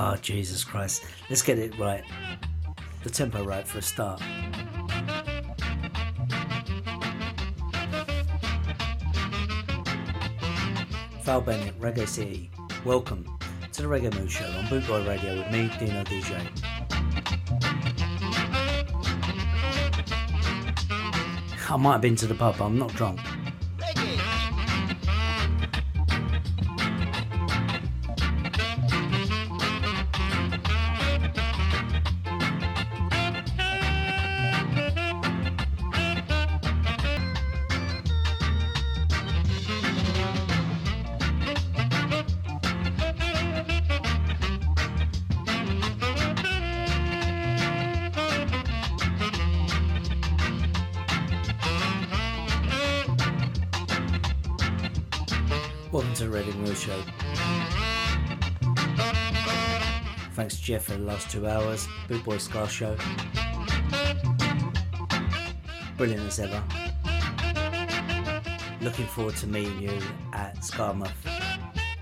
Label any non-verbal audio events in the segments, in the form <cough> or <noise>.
Oh, Jesus Christ. Let's get it right. The tempo right for a start. Val Bennett, Reggae City. Welcome to the Reggae Mood Show on Bootboy Radio with me, Dino DJ. I might have been to the pub, I'm not drunk. Last two hours. Big Boy Scar Show. Brilliant as ever. Looking forward to meeting you at Skarmouth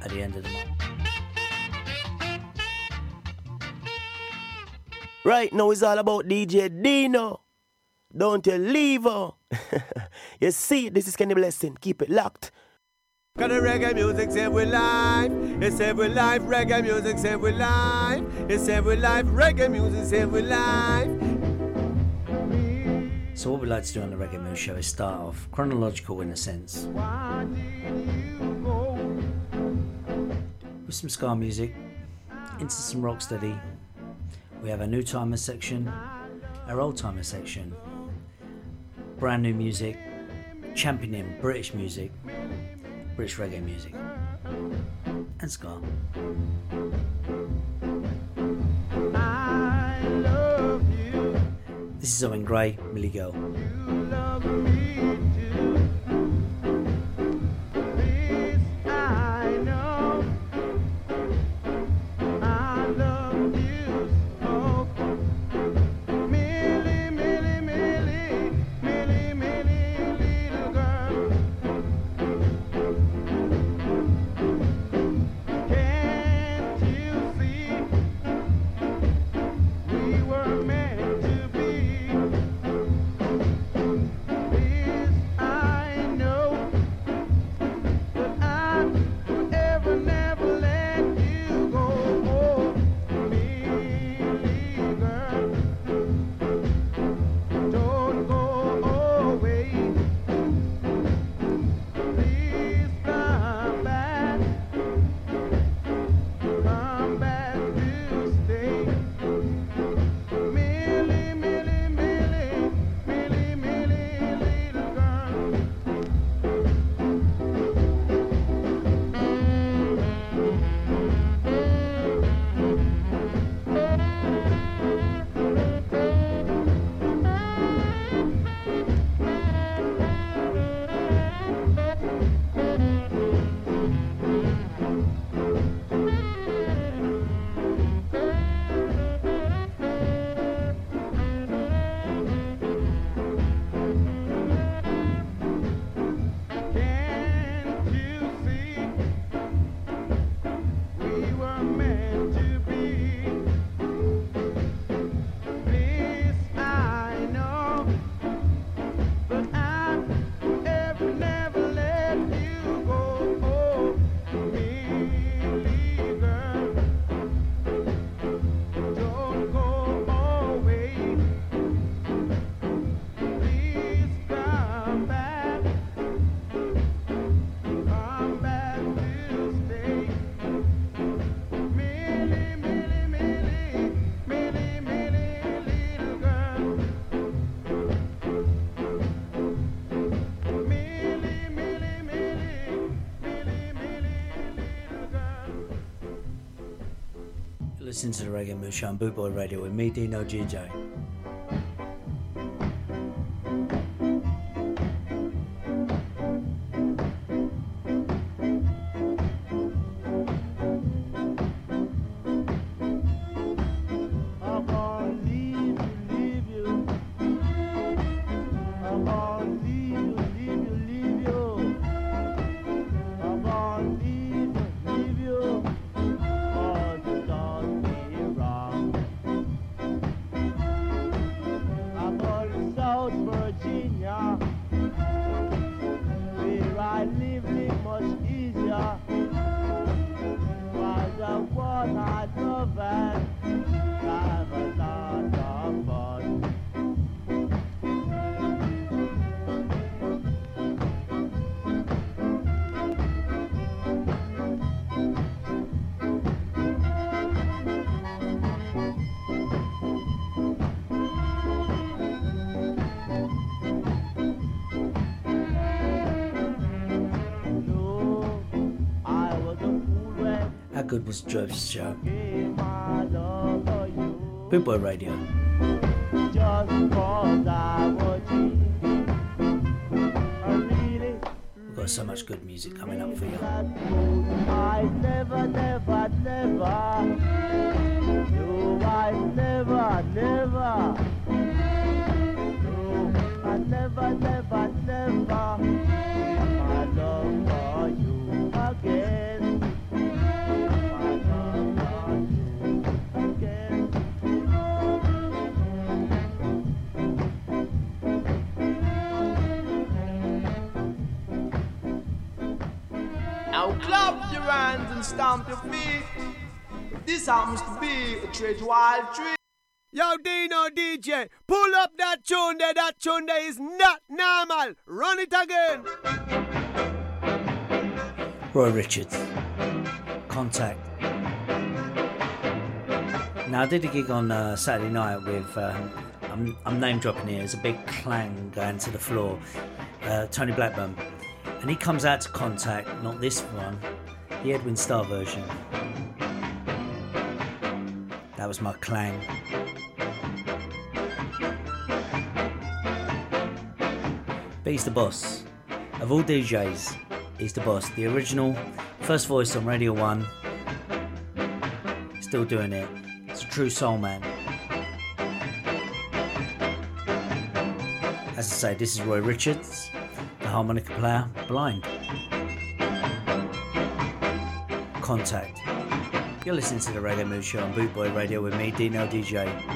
at the end of the month. Right now it's all about DJ Dino. Don't you leave her. <laughs> you see, this is Kenny Blessing. Keep it locked. Cause the reggae music save we life. It save life. Reggae music save we life. It save life. Reggae music save we life. So what we like to do on the Reggae Mood Show is start off chronological in a sense. With some ska music, into some rocksteady. We have a new timer section, our old timer section, brand new music, championing British music, British reggae music, and ska. This is Owen Gray, Millie Girl. Listening to the Reggae Mood Show on Bootboy Radio with me, Dino DJ. Was Joe's show. Bootboy Radio. We've got so much good music coming up for you. Be a wild tree. Yo, Dino DJ, pull up that tune there. That tune there is not normal. Run it again. Roy Richards. Contact. Now, I did a gig on uh, Saturday night with, um, I'm, I'm name dropping here, there's a big clang going to the floor. Uh, Tony Blackburn. And he comes out to Contact, not this one, the Edwin Starr version. That was my clang. But he's the boss. Of all DJs, he's the boss. The original, first voice on Radio 1. Still doing it. It's a true soul man. As I say, this is Roy Richards, the harmonica player, blind. Contact. You're listening to the Reggae Mood Show on Bootboy Radio with me, Dino DJ.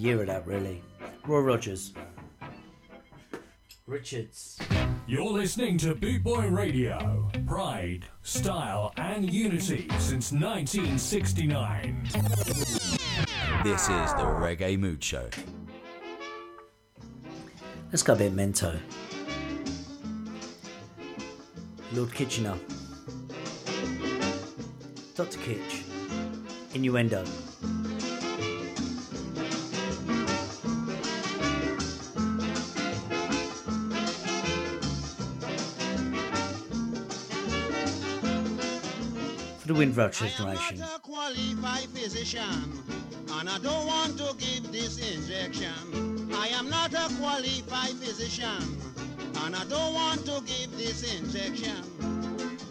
Year of that, really. Roy Rogers. Richards. You're listening to Boot Boy Radio. Pride, style, and unity since 1969. This is the Reggae Mood Show. Let's go a bit mento. Lord Kitchener. Dr. Kitch. Innuendo. Windrush generation. I am not a qualified physician, and I don't want to give this injection. I am not a qualified physician, and I don't want to give this injection.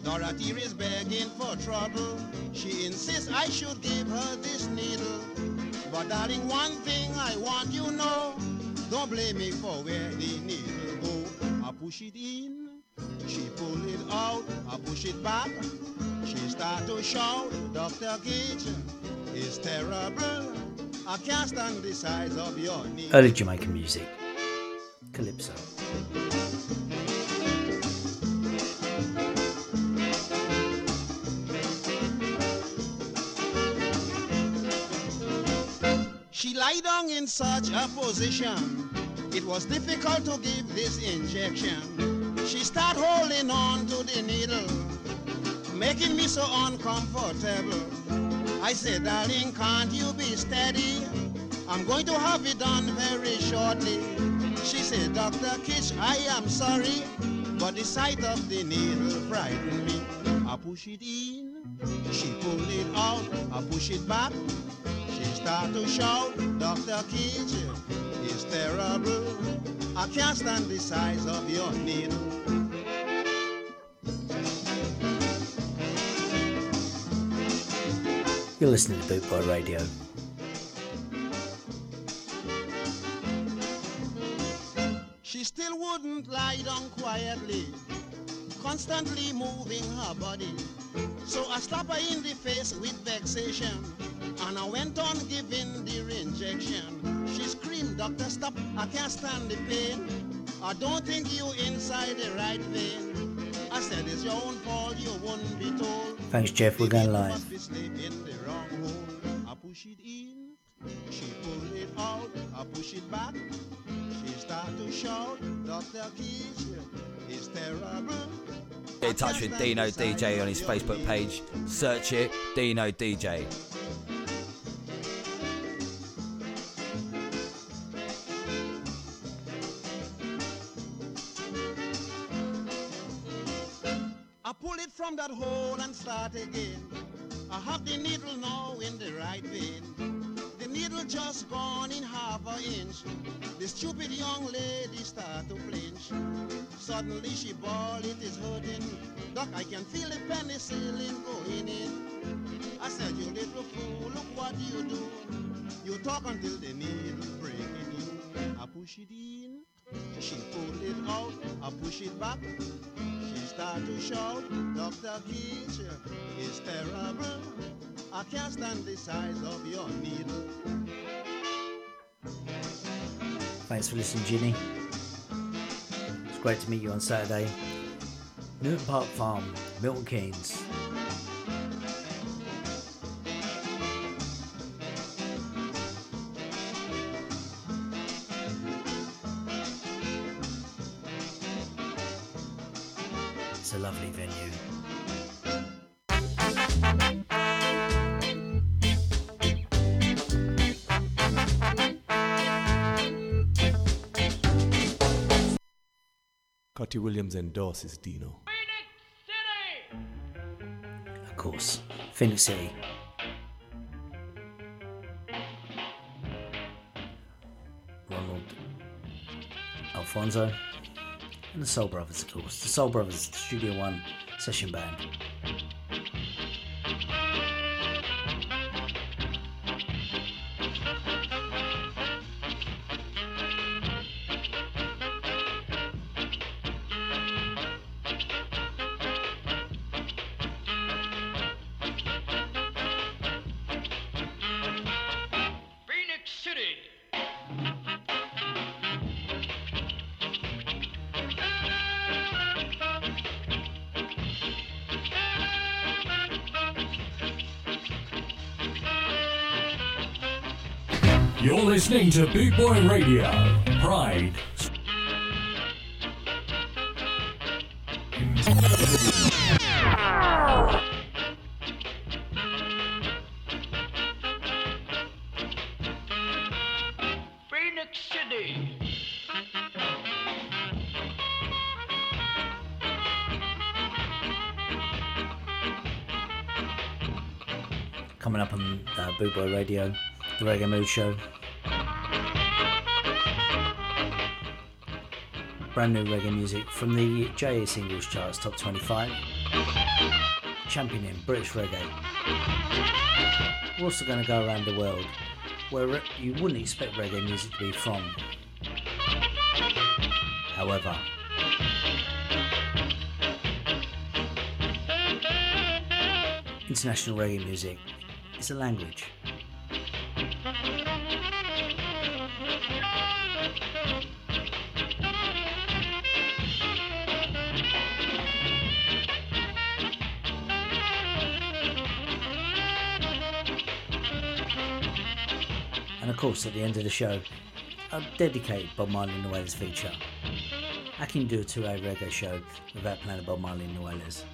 Dorothy is begging for trouble. She insists I should give her this needle. But darling, one thing I want you know, don't blame me for where the needle go. I push it in, she pull it out, I push it back. She start to shout, Dr. Gage is terrible. I can't stand the size of your knee. Early Jamaican music. Calypso. She lie down in such a position. It was difficult to give this injection. She start holding on to the needle, making me so uncomfortable. I said, darling, can't you be steady? I'm going to have it done very shortly. She said, Dr. Kitch, I am sorry, but the sight of the needle frightened me. I push it in, she pull it out, I push it back. She start to shout, Dr. Kitch, it's terrible. I can't stand the size of your needle. You're listening to Boot Boy Radio. She still wouldn't lie down quietly, constantly moving her body. So I slapped her in the face with vexation, and I went on giving the injection. She screamed, Doctor, stop, I can't stand the pain. I don't think you inside the right vein. I said, it's your own fault, you wouldn't be told. Thanks, Jeff. We're going live. Must be sleeping the. I push it in, she pull it out, I push it back. She start to shout, Dr. Keys is terrible. Get in touch with Dino DJ on his Facebook page. Search it, Dino DJ. From that hole and start again. I have the needle now in the right vein. The needle just gone in half an inch. The stupid young lady start to flinch. Suddenly she bawl, it is hurting. Doc, I can feel the penicillin going in. I said, you little fool, look what you do. You talk until the needle push it in, she pull it out, I push it back. She start to shout, Dr. Kitch is terrible. I can't stand the size of your needle. Thanks for listening, Ginny. It's great to meet you on Saturday. Newton Park Farm, Milton Keynes. Lovely venue. Cutty Williams endorses Dino. Of course, Phoenix City. Roland Alphonso and the Soul Brothers, of course. The Soul Brothers, the Studio One session band. Listening to Boot Boy Radio. Pride. Phoenix City. Coming up on uh, Boot Boy Radio, the Reggae Mood Show. Brand new reggae music from the JA Singles Charts Top 25. Championing British reggae. We're also going to go around the world where re- you wouldn't expect reggae music to be from. However, international reggae music is a language. course, at the end of the show, I'll dedicate Bob Marley and Noella's feature. I can do a two hour reggae show without playing Bob Marley and Noella's.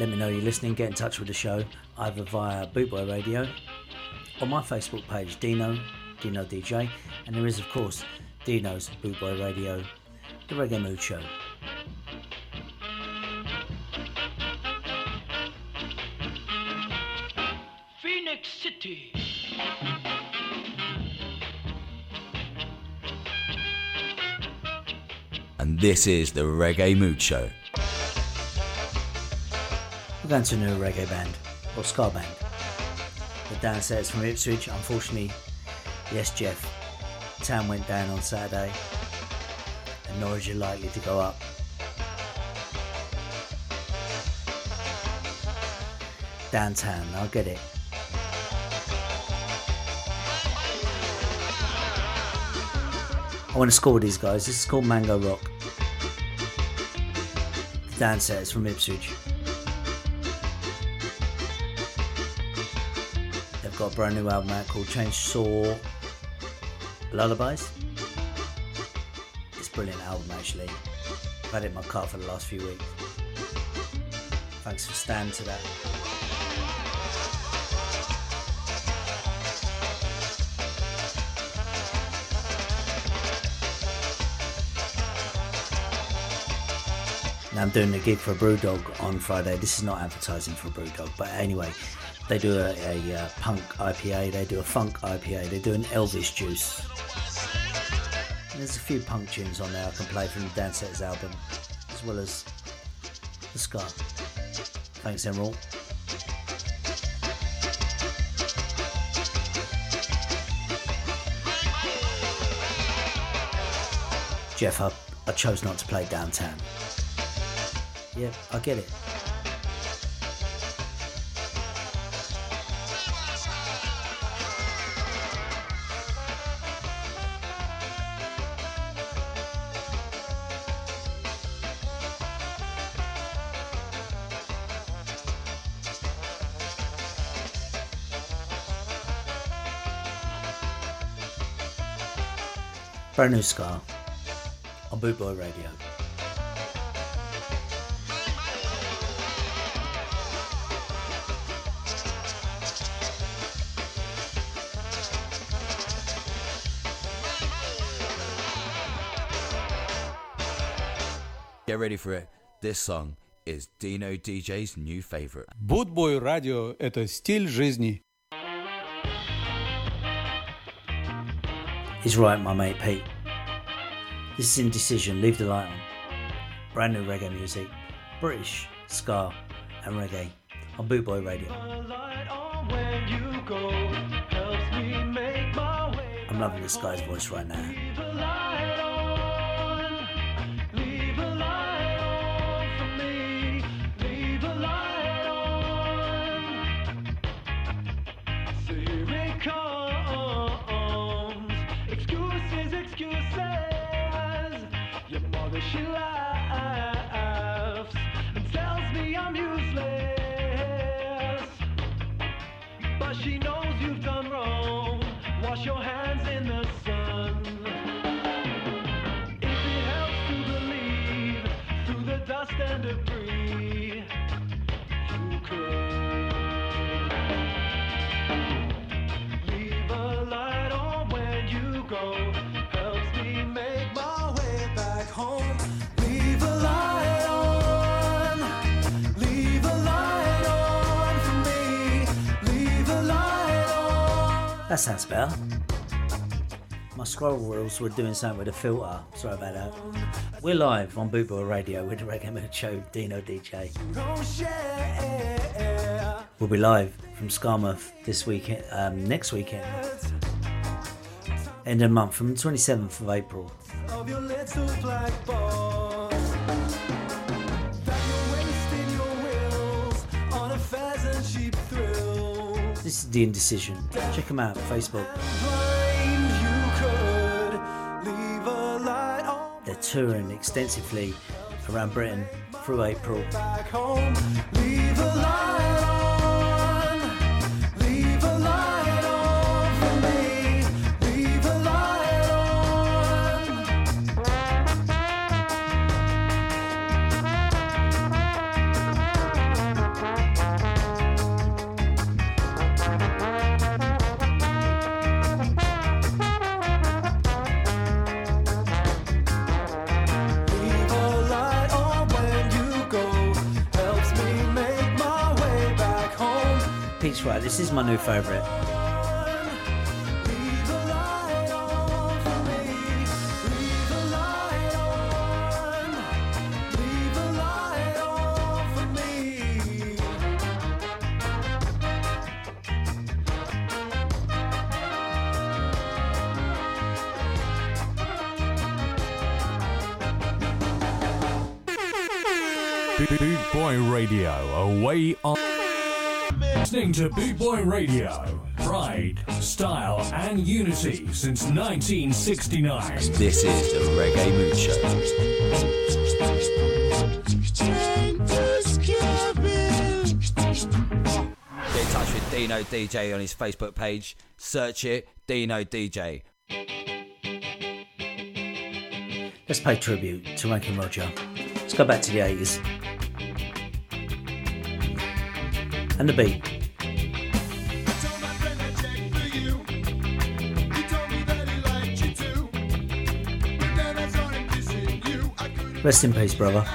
Let me know you're listening. Get in touch with the show either via Bootboy Radio or my Facebook page, Dino, Dino DJ. And there is, of course, Dino's Bootboy Radio the Reggae Mood Show. Phoenix City. And this is the Reggae Mood Show. We're going to a new reggae band, or ska band. The Downsetters from Ipswich, unfortunately, yes, Jeff, town went down on Saturday, and Norwich are likely to go up. Downtown, I'll get it. I want to score these guys. This is called Mango Rock. The Downsetters from Ipswich. They've got a brand new album out called Chainsaw Lullabies. A brilliant album actually. I've had it in my car for the last few weeks. Thanks for Stan to that. Now I'm doing a gig for Brewdog on Friday. This is not advertising for Brewdog, but anyway, they do a, a, uh punk IPA, they do a funk IPA, they do an Elvis juice. And there's a few punk tunes on there I can play from the Downsetters album, as well as the ska. Thanks, Emerald. Jeff, I, I chose not to play downtown. Yeah, I get it. brand new ska on Bootboy Radio. Get ready for it. This song is Dino DJ's new favorite. Bootboy Radio – это стиль жизни. He's right, my mate Pete. This is Indecision, Leave the Light On. Brand new reggae music, British, ska, and reggae on Bootboy Radio. I'm loving this guy's voice right now. That sounds better. My scroll wheels were doing something with a filter. Sorry about that. We're live on Bootboy Radio with the Reggae Mood Show, Dino DJ. We'll be live from Skarmouth this weekend, um, next weekend, end of month, from the 27th of April. This is The Indecision. Check them out, Facebook. They're touring extensively around Britain through April. Pete's. This is my new favourite. Boot Boy Radio, away on. Listening to Boot Boy Radio, pride, style, and unity since 1969. This is the Reggae Mood Show. Get in touch with Dino DJ on his Facebook page. Search it, Dino DJ. Let's pay tribute to Ranking Roger. Let's go back to the 80s. And the beat. Rest in peace, brother.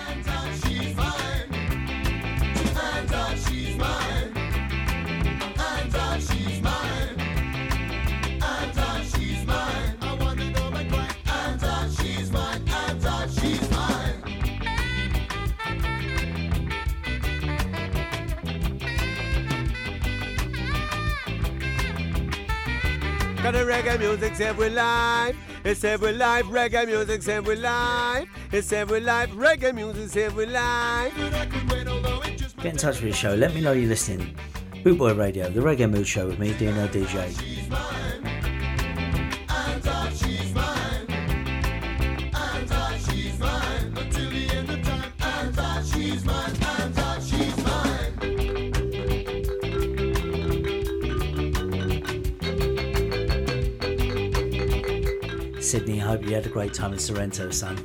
Reggae music's every life. It's every life. Reggae music's every life. It's every life. Reggae music's every life. Get in touch with the show. Let me know you're listening. Bootboy Radio, the Reggae Mood Show with me, Dino DJ. Hope you had a great time in Sorrento, son.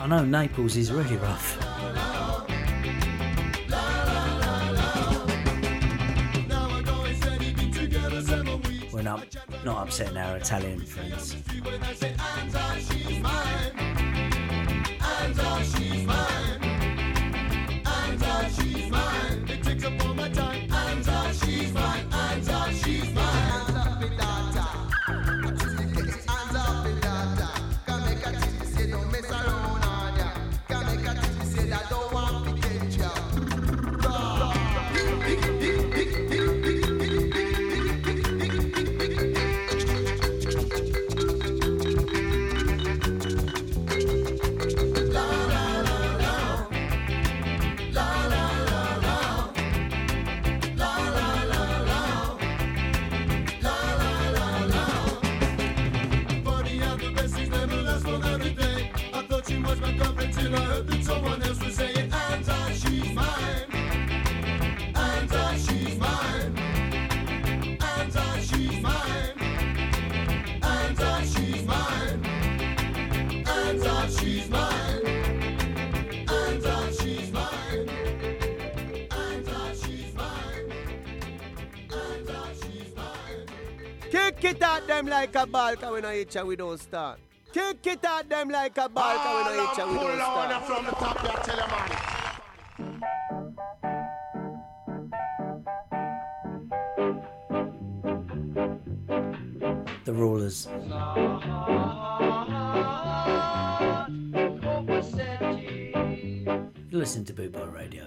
I know Naples is really rough. We're not, not upsetting our Italian friends. Ball, cause we no itch and we don't start. Kick it at them like a ball, cause we no itch and we don't start. from the top, there, tell you, man. The Rulers. You listen to Bootboy Radio.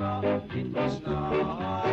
It was not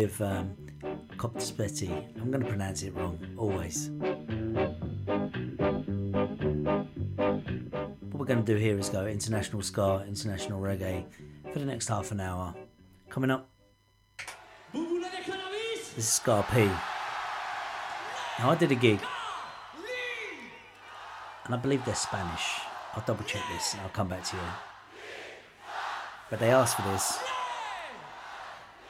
with um, Coptispetti. I'm going to pronounce it wrong, always. What we're going to do here is go international ska, international reggae for the next half an hour. Coming up, this is Ska-P. Now, I did a gig, and I believe they're Spanish. I'll double check this and I'll come back to you. But they asked for this.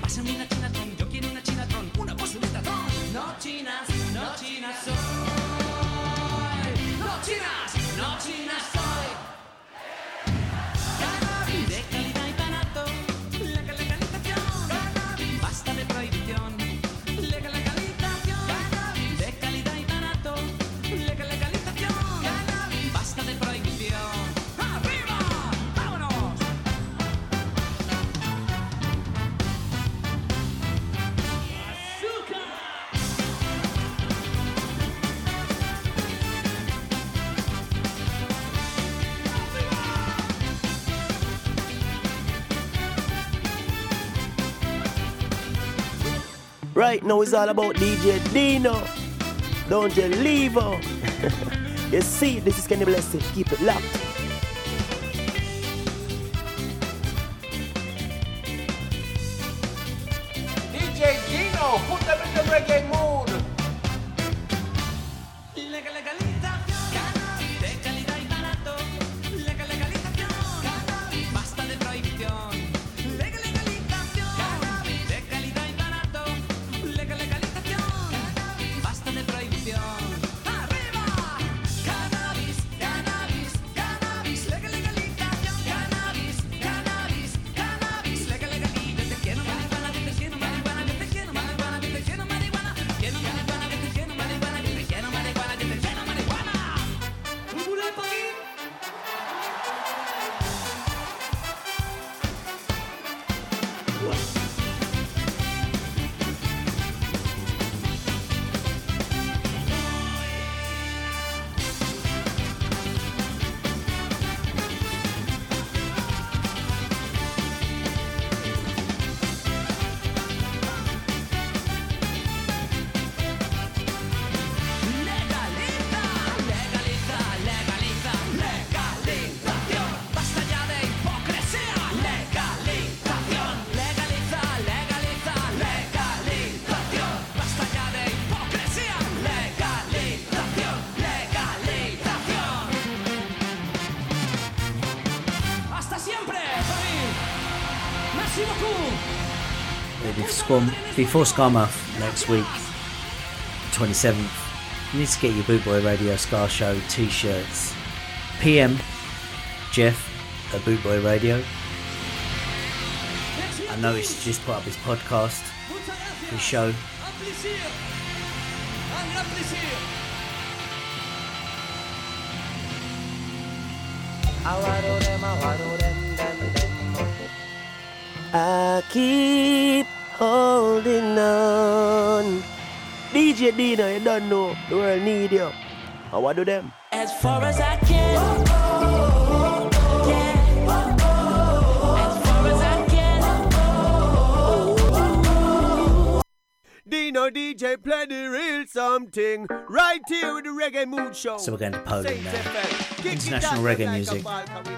Pásame una china right now all about DJ Dino. Don't you leave her. <laughs> you see, this is Kenny Blessing. Keep it locked. Before Skamouth next week, 27th, you need to get your Boot Boy Radio Ska Show t shirts. PM Jeff at Boot Boy Radio. I know he just put up his podcast, his show. Un you don't know. The world need you. I what do them? As far as I can. Yeah. As far as I can. Dino DJ play the real something right here with the Reggae Mood Show. So we're going to Poland now. FM. International reggae like music. ball, 'cause we.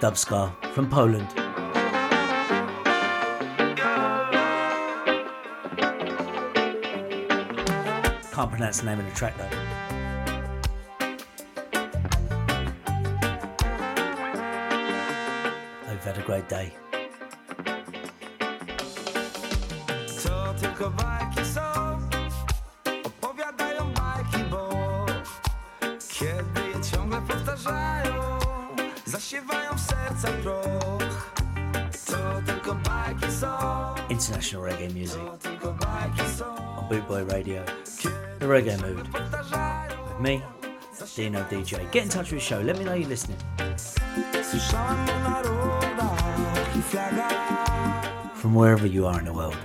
Dubska from Poland. Can't pronounce the name of the track though. Hope you've had a great day. To tylko bajki są, opowiadają bajki, bo kiedy je ciągle powtarzają, zasiewają w sercach proch. To tylko bajki są, International reggae music tylko bajki są, on Bootboy Radio. The Reggae Mood. With me, Dino DJ. Get in touch with the show. Let me know you're listening. From wherever you are in the world.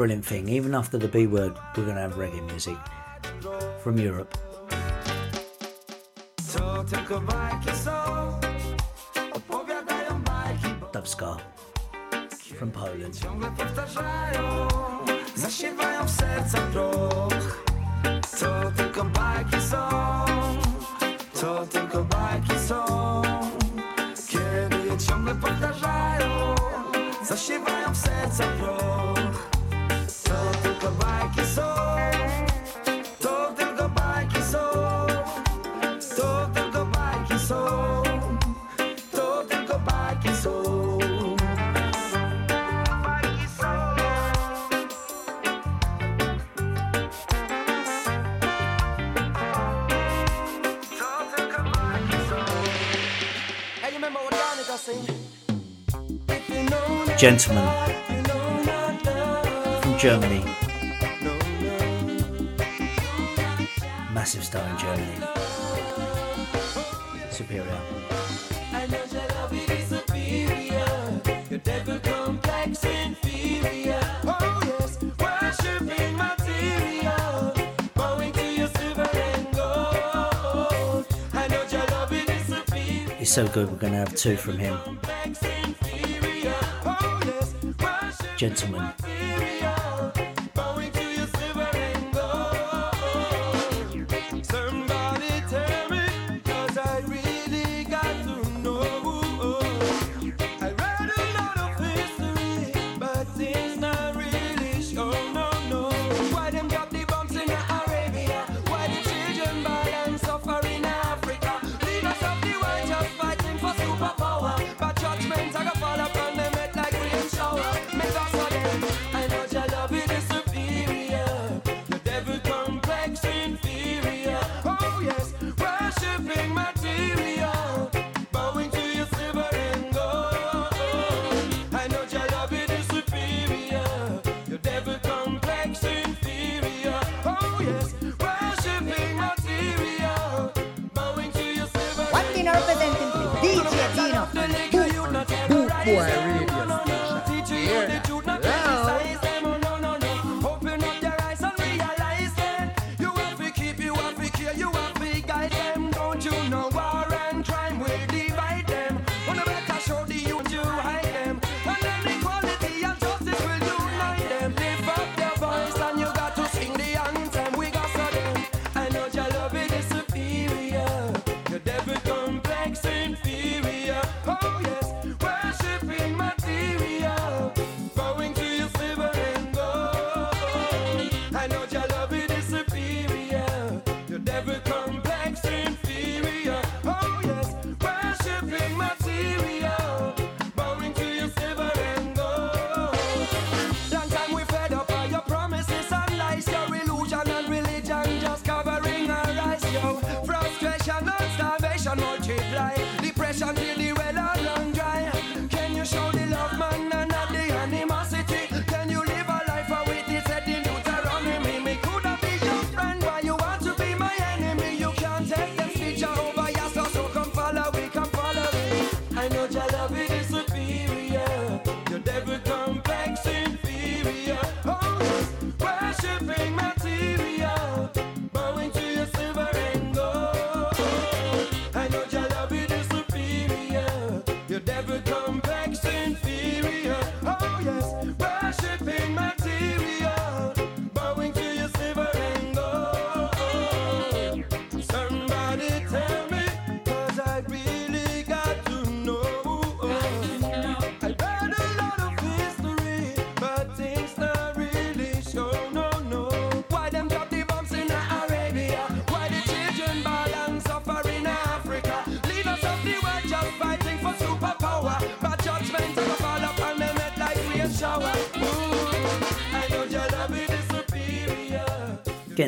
Brilliant thing, even after the B word, we're going to have reggae music from Europe. Dubska from Poland. Gold. Germany. Massive star in Germany. superior. He's so good, we're going to have two from him gentlemen.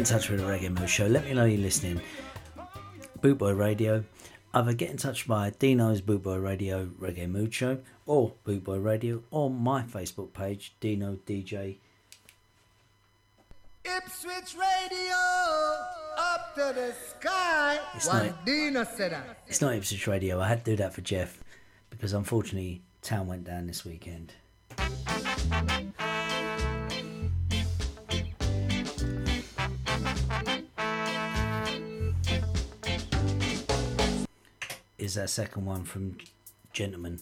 in touch with the Reggae Mood Show. Let me know you're listening. Bootboy Radio. Either get in touch via Dino's Bootboy Radio Reggae Mood Show or Bootboy Radio or my Facebook page, Dino DJ. Ipswich Radio up to the sky. It's not, Dino said that? It's not Ipswich Radio. I had to do that for Jeff because unfortunately, town went down this weekend. is that second one from Gentlemen.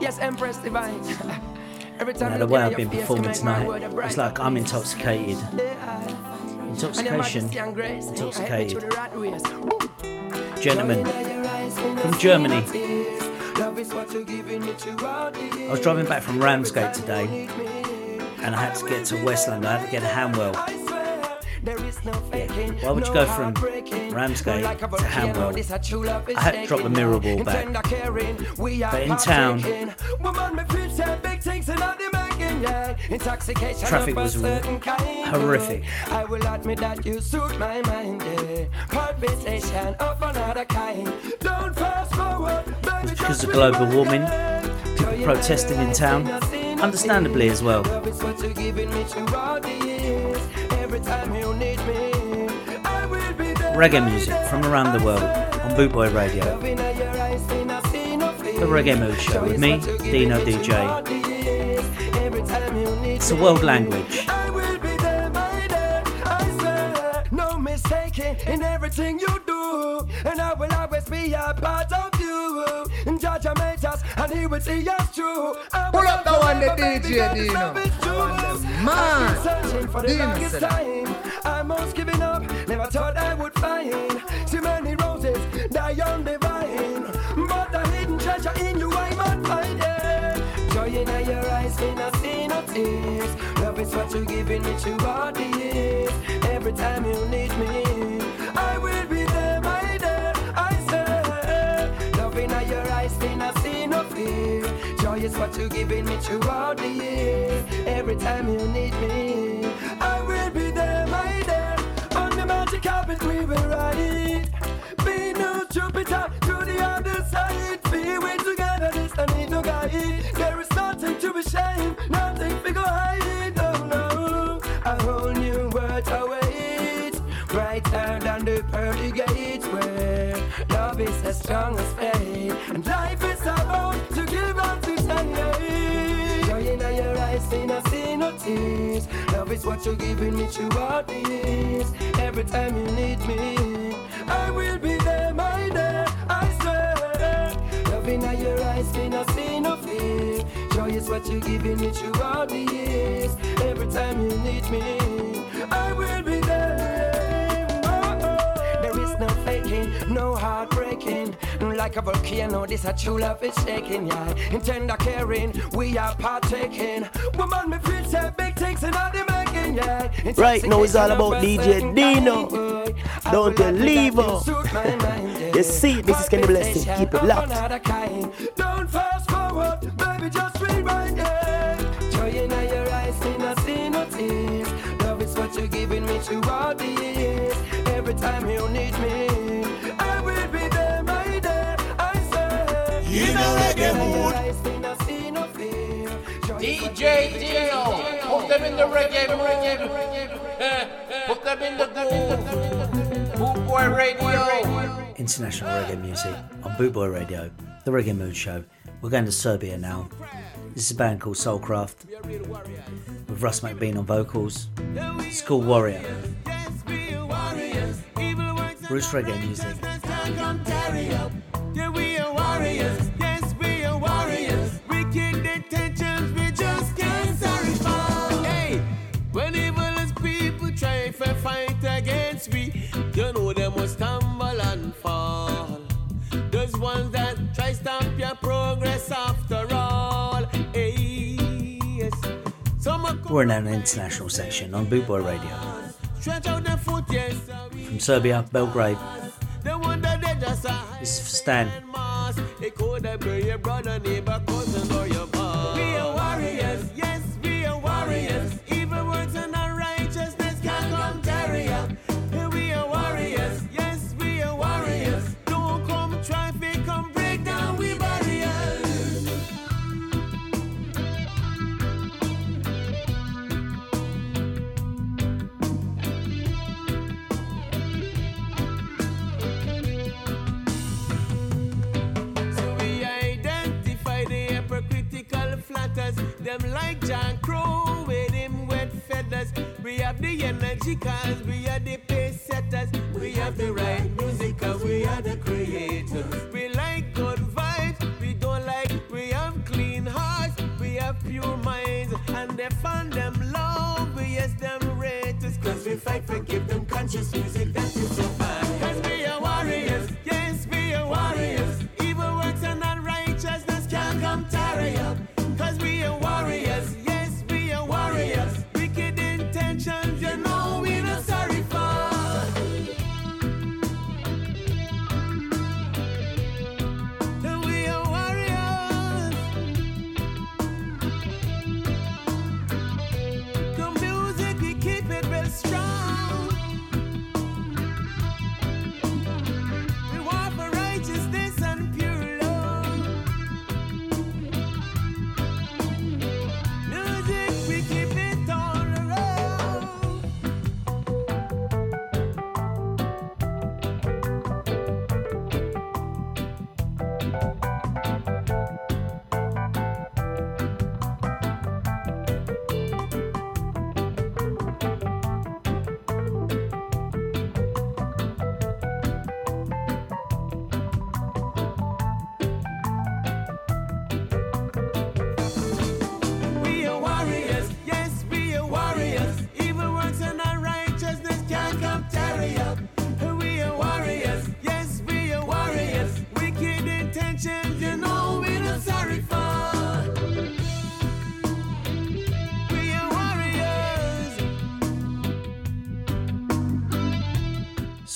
Yes, Empress Divine. <laughs> Every time now, the way I've been performing tonight, it's like I'm intoxicated. Intoxication. Intoxicated. <laughs> Gentlemen. From Germany. I was driving back from Ramsgate today and I had to get to Westland. I had to get a Hamwell. There is no faking. Why would you go from Ramsgate to Hamburg? I had to drop the mirror ball back. But in town, traffic was horrific. I will admit that you suit my mind. Conversation of another kind. Don't fast forward. Because of global warming, people protesting in town, understandably as well every time you need me. Reggae music from around the world on Bootboy Radio. The Reggae Mood Show with me, Dino DJ. It's a world language. In everything you do, and I will always be a part of and made us, and he will see us through. Pull up the one, the DJ Dino. Man, searching for the Dino longest time. Almost giving up, never thought I would find too many roses die on the vine, but the hidden treasure in you I might find it. Joy in your eyes, in a of tears. Love is what you're giving. Every time you need me. Is what you're giving me throughout the years. Every time you need me, I will be there, my dear. On the magic carpet we will ride. Be no Jupiter to the other side. Be we together, this I need no guide. It. There is nothing to be ashamed, nothing to go hide. Oh, no, no, a whole new world awaits. Brighter than the pearly gates where love is as strong as faith. And life is about to in I see no tears. Love is what you're giving me throughout the years. Every time you need me, I will be there, my dear. I swear. Love in your eyes, in I see no fear. Joy is what you're giving me throughout the years. Every time you need me, I will be there. No heartbreaking. Like a volcano, this a true love is shaking, yeah. In tender caring, we are partaking. Woman, me feel say big things in all the making, yeah. Right now it's all about DJ Dino. Don't you leave her. <laughs> You see, this is Kenny Blessing. Keep it locked. Don't fast forward, baby, just rewind, yeah. Joy in your eyes, in I see no tears. Love is what you're giving me throughout the years. Every time you need me, mood. DJ DJ put them in the reggae mood. Put them in the groove. Boot Boy Radio. International reggae music on Bootboy Radio, the Reggae Mood Show. We're going to Serbia now. This is a band called Soulcraft with Russ McBean on vocals. It's called Warrior. Roots reggae music. We're in an international section on Bootboy Radio. From Serbia, Belgrade. This is Stan. Them like John Crow with him wet feathers. We have the energy cause we are the pace setters. We have the right music cause we are the creators. We like good vibes, we don't like, we have clean hearts, we have pure minds, and they find them love, we yes them rate cause we fight for give them conscious music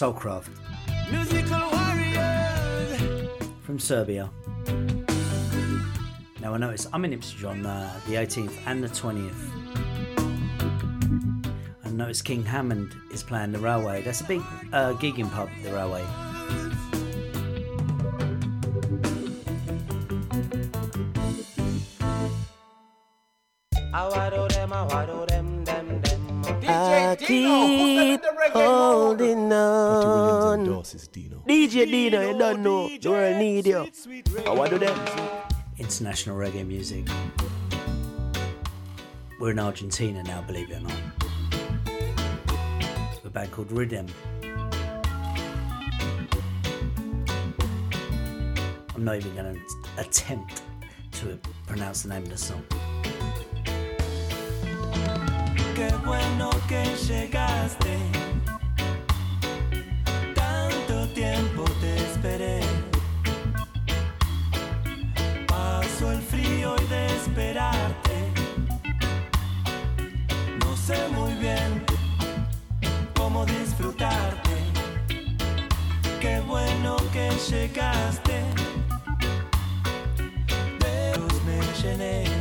Soulcraft Musical warriors. from Serbia. Now I notice I'm in Ipswich on uh, the 18th and the 20th. I notice King Hammond is playing the Railway. That's a big uh, gigging pub, the Railway. DJ Dino, you don't know. The world need you. I want to them. International reggae music. We're in Argentina now, believe it or not. A band called Rhythm. I'm not even going to attempt to pronounce the name of the song. Qué bueno que llegaste. Tiempo te esperé. Paso el frío y de esperarte. No sé muy bien cómo disfrutarte. Qué bueno que llegaste. De luz me llené.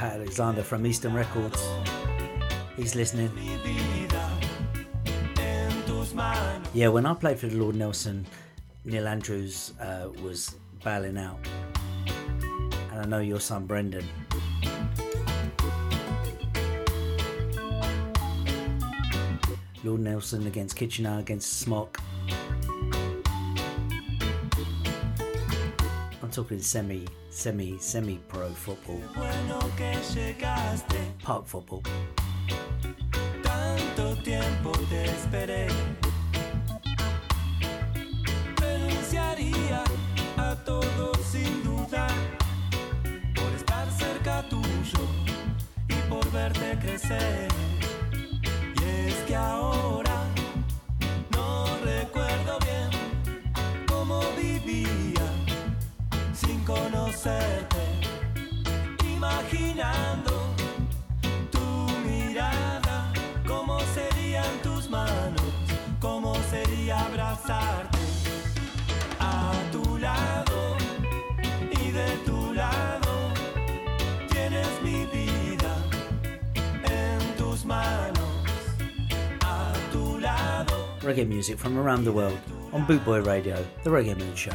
Pat Alexander from Eastern Records. He's listening. Yeah, when I played for the Lord Nelson, Neil Andrews uh, was bailing out. And I know your son Brendan. Lord Nelson against Kitchener against Smock. I'm talking semi, semi, semi pro football, Bueno que llegaste. park football. Tanto tiempo te esperé. Renunciaría a todo sin duda por estar cerca tuyo y por verte crecer. Y es que ahora conocerte, imaginando tu mirada, cómo serían tus manos, cómo sería abrazarte a tu lado y de tu lado. Tienes mi vida en tus manos, a tu lado. Reggae music from around the world on Bootboy Radio, the Reggae Moon Show.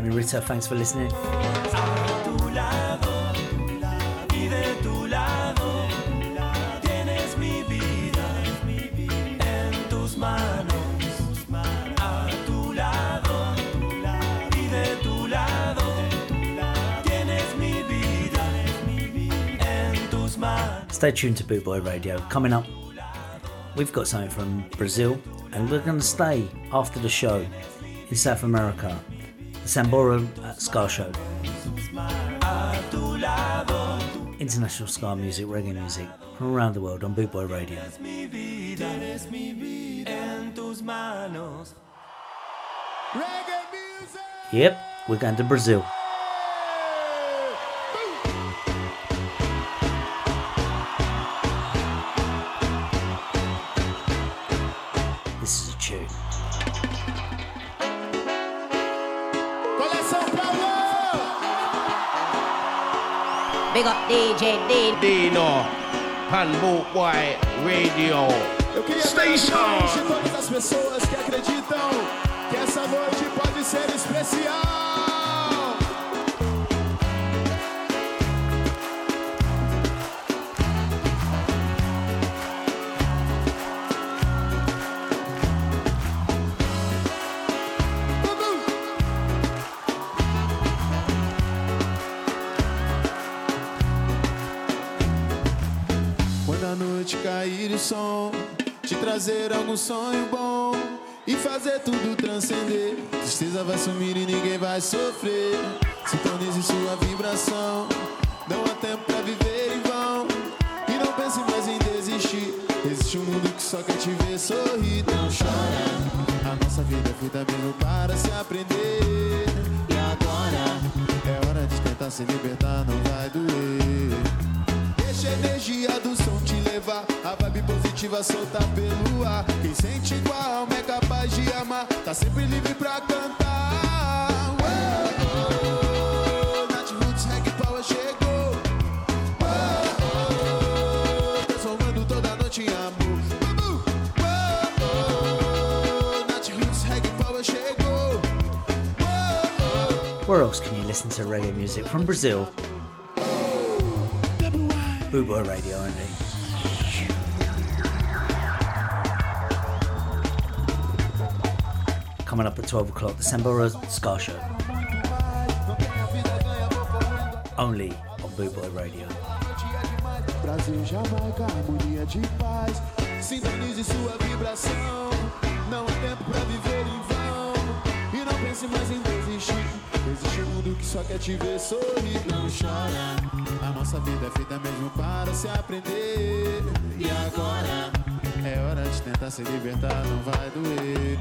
mi vida en tus manos. Stay tuned to Bootboy Radio. Coming up, we've got something from Brazil, and we're going to stay after the show in South America, Sambora uh, Show. International ska music, reggae music from around the world on Bootboy Radio. Yep, we're going to Brazil. Big up DJ D. Dino, Boot Boy Radio. Eu queria Station. todas as pessoas que acreditam que essa noite pode ser especial. Te trazer algum sonho bom e fazer tudo transcender. Tristeza vai sumir e ninguém vai sofrer. Sintonize sua vibração. Não há tempo pra viver em vão. E não pense mais em desistir. Existe um mundo que só quer te ver sorrir. Não chora. A nossa vida é feita mesmo para se aprender. E agora é hora de tentar se libertar, não vai doer. Deixa a energia do som te levar. A vibe positiva solta pelo ar. Quem sente igual alma é capaz de amar. Tá sempre livre pra cantar. Roots Reggae Power chegou. Where else can you listen to reggae music from Brazil? Boot Boy Radio only. Coming up at 12 o'clock, the Sambora Ska Show. Only on Boot Boy Radio. Brasil, Jamaica, harmonia de paz. Sintonize sua vibração. Não há tempo pra viver em vão. E não pense mais em desistir. Existe um mundo que só quer te ver sorrir. Não chora. A nossa vida é feita mesmo para se aprender. E agora é hora de tentar se libertar, não vai doer.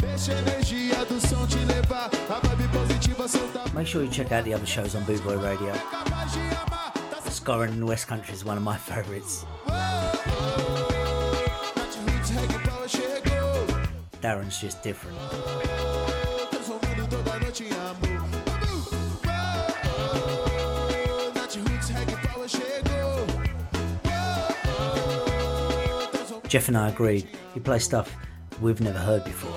Deixa a energia do som te levar. A vibe positiva soltar. Make sure you check out the other shows on Boot Boy Radio. Scoring in the West Country is one of my <laughs> favourites. Darren's just different. Jeff and I agreed. You play stuff we've never heard before.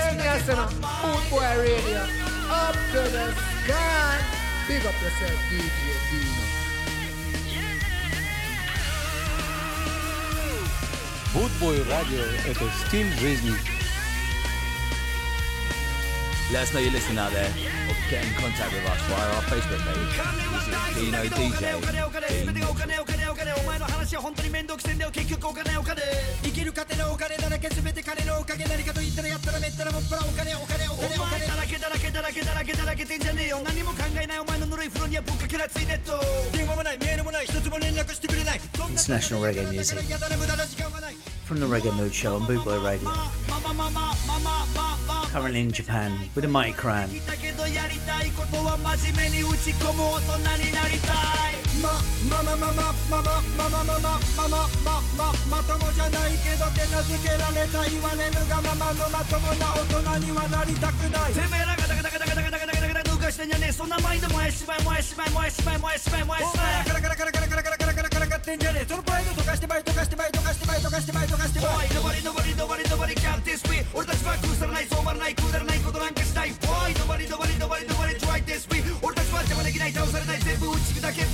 International Bootboy Radio. Up to the sky. Big up yourself, DJ Dino. Bootboy Radio – это стиль жизни. Let us know you're listening out there, or get in contact with us via our Facebook page. This is Dino DJ. Dino. 金お前の話は本当に面倒くせんだよ結局お金お金生きる糧のお金だらけ全て金のおかげ何かと言ったらやったらめったらもっぱらお金お金お金お金だらけだらけだらけだらけだらけてんじゃねえよ何も考えないお前のぬるい風呂にはぶっかけらついネット電話もないメールもない一つも連絡してくれない International Reggae Music from the Reggae Mood Show on Bootboy Radio currently in Japan with a mighty cram ままままままままままままままままともじゃないけど手なずけられた言われぬがままのまともな大人にはなりたくないてめえらがダカダカダカダカダカダカダカ抜かしてんじゃねえそんなマインド燃やしまえ燃やしまえ燃やしまえ燃やしまえ燃やしまえカラカラカラカラカラカラカラカラカラカってんじゃねえそのプライド溶かしてまい溶かしてまい溶かしてまい溶かしてまい溶かしてまい Nobody nobody nobody nobody can't this way 俺たちは崩さらないそうまらないくだらないことなんかしない Boy nobody nobody nobody nobody try this way 俺たちは邪魔できない倒されない全部打ち砕け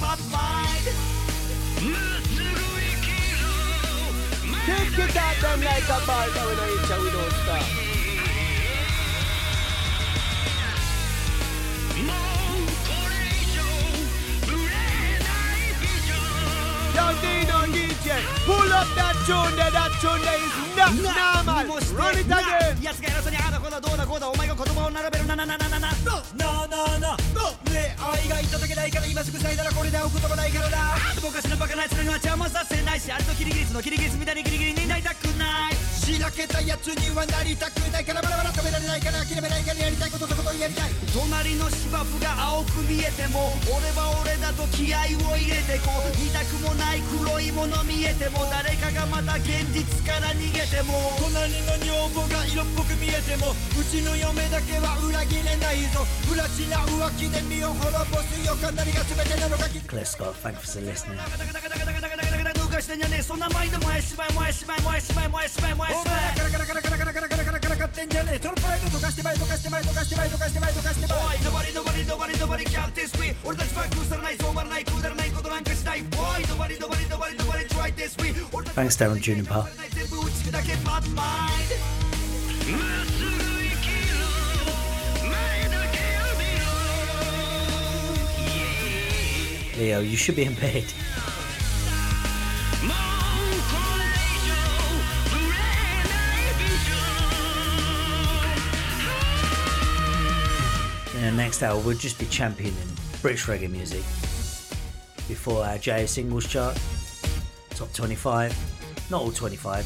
Take Think you got them a ball down on each we don't stop. Don't need no DJ. Pull up that tune there. That tune there is not normal. Run it again. やつが偉そうにあだこだどうだこうだお前が言葉を並べるなななななな。No no no no. ね愛が言っただけないから今すぐ塞いだらこれで置くとこないからな。昔のバカなやつらには邪魔させないしあれとキリギリスのキリギリスみたいにギリギリになりたくない。しらけたやつにはなりたくないからバラバラ食べられないから諦めないからやりたいこととことやりたい隣の芝生が青く見えても俺は俺だと気合を入れてこう見たくもない黒いもの見えても誰かがまた現実から逃げても。隣の女房が色っぽく見えてもうちの嫁だけは裏切れないぞ。プラチナ浮気で身を滅ぼすよ。か何が全てなのか Cliff Scott, thanks for listening. どうかしてんじゃね。えそんな毎度燃えしまい燃えしまい燃えしまい燃えしまい燃えしまい Captain nobody, nobody, nobody, nobody this way nobody, nobody, nobody, nobody try this way Thanks Darren Juniper. Leo, you should be in bed. The next hour, we'll just be championing British reggae music. Before our J singles chart, top 25, not all 25.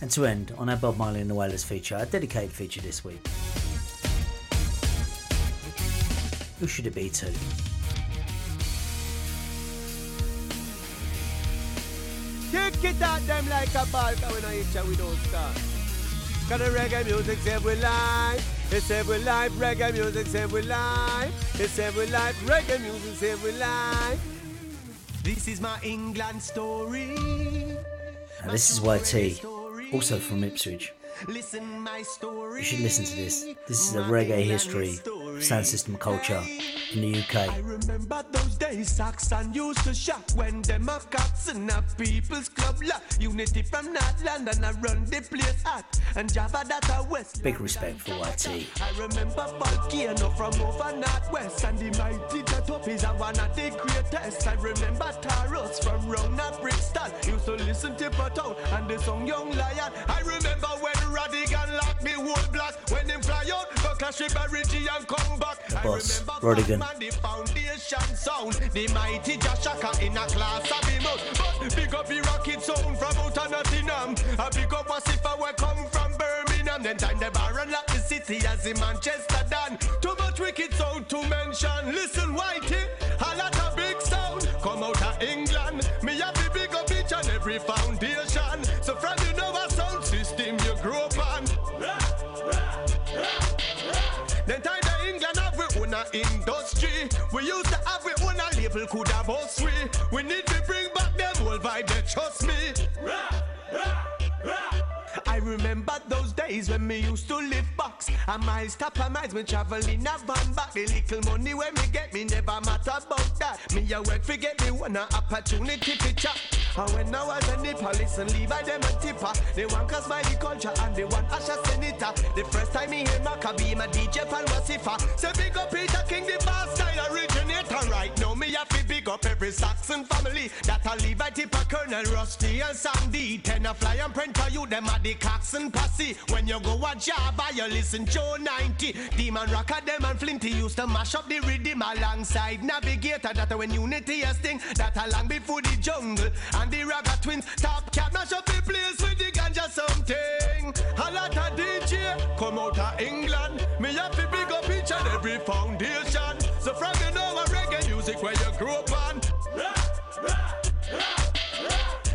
And to end on our Bob Marley and the Wailers feature, our dedicated feature this week. Who should it be to? Kick it at them like a ball and we don't stop. Cause the reggae music say we live. It's every life, reggae music say we live. It's every life, reggae music say we live. This is my England story. Now, this is YT, also from Ipswich. Listen my story. You should listen to this. This is a reggae history sound system culture in the UK. Remember those days Saxon used to when them cops in a people's club lock. Unity from North London, I run the place hot. And Java that a West. Big respect for YT. I remember Volcano from over Northwest and the mighty Top is one of the greatest. I remember Taros from round Brixton. Used to listen to and the song Young Lion. I remember when Rodigan locked me whole block. When him fly out, go clash with Barry and come back. The I boss, remember Rodigan. The foundation sound. The mighty Jah Shaka in a class of him out. But big up the rocket sound from out of Nottingham. A big up Wasifa where come from Birmingham. Then time the Baron lock the city as in Manchester done. Too much wicked sound to mention. Listen, Whitey, a lot of big sound come out of England. Me have the big up each and every foundation. Then time the England have we own a industry. We used to have we own a label could have us we. We need to bring back them old vibe, they trust me. Remember those days when me used to live box. A miles stop of miles, me travel in a van back. The little money when me get me never matter about that. Me a work forget me one a opportunity to chat. And when I was in the police and leave I them a tipper. They want cause my culture and they want Asher Senator. The first time me hear Macka B, my DJ Pan Wasifa. Say big up Peter King, the bass style originator. Right now me have to big up every Saxon family. That I leave I tipper Colonel Rusty and Sandy. Tenor Fly and Prenter you them at the Coxon posse. When you go a Java, you listen Joe 90. Demon Rocker them and Flinty used to mash up the rhythm alongside Navigator. That when Unity a sting, that a long before the jungle. And the Ragga Twins, top cat mash up the place with the ganja something. A lot of DJ come out of England. Me have to big up each and every foundation. So from you know a reggae music where you grew up on.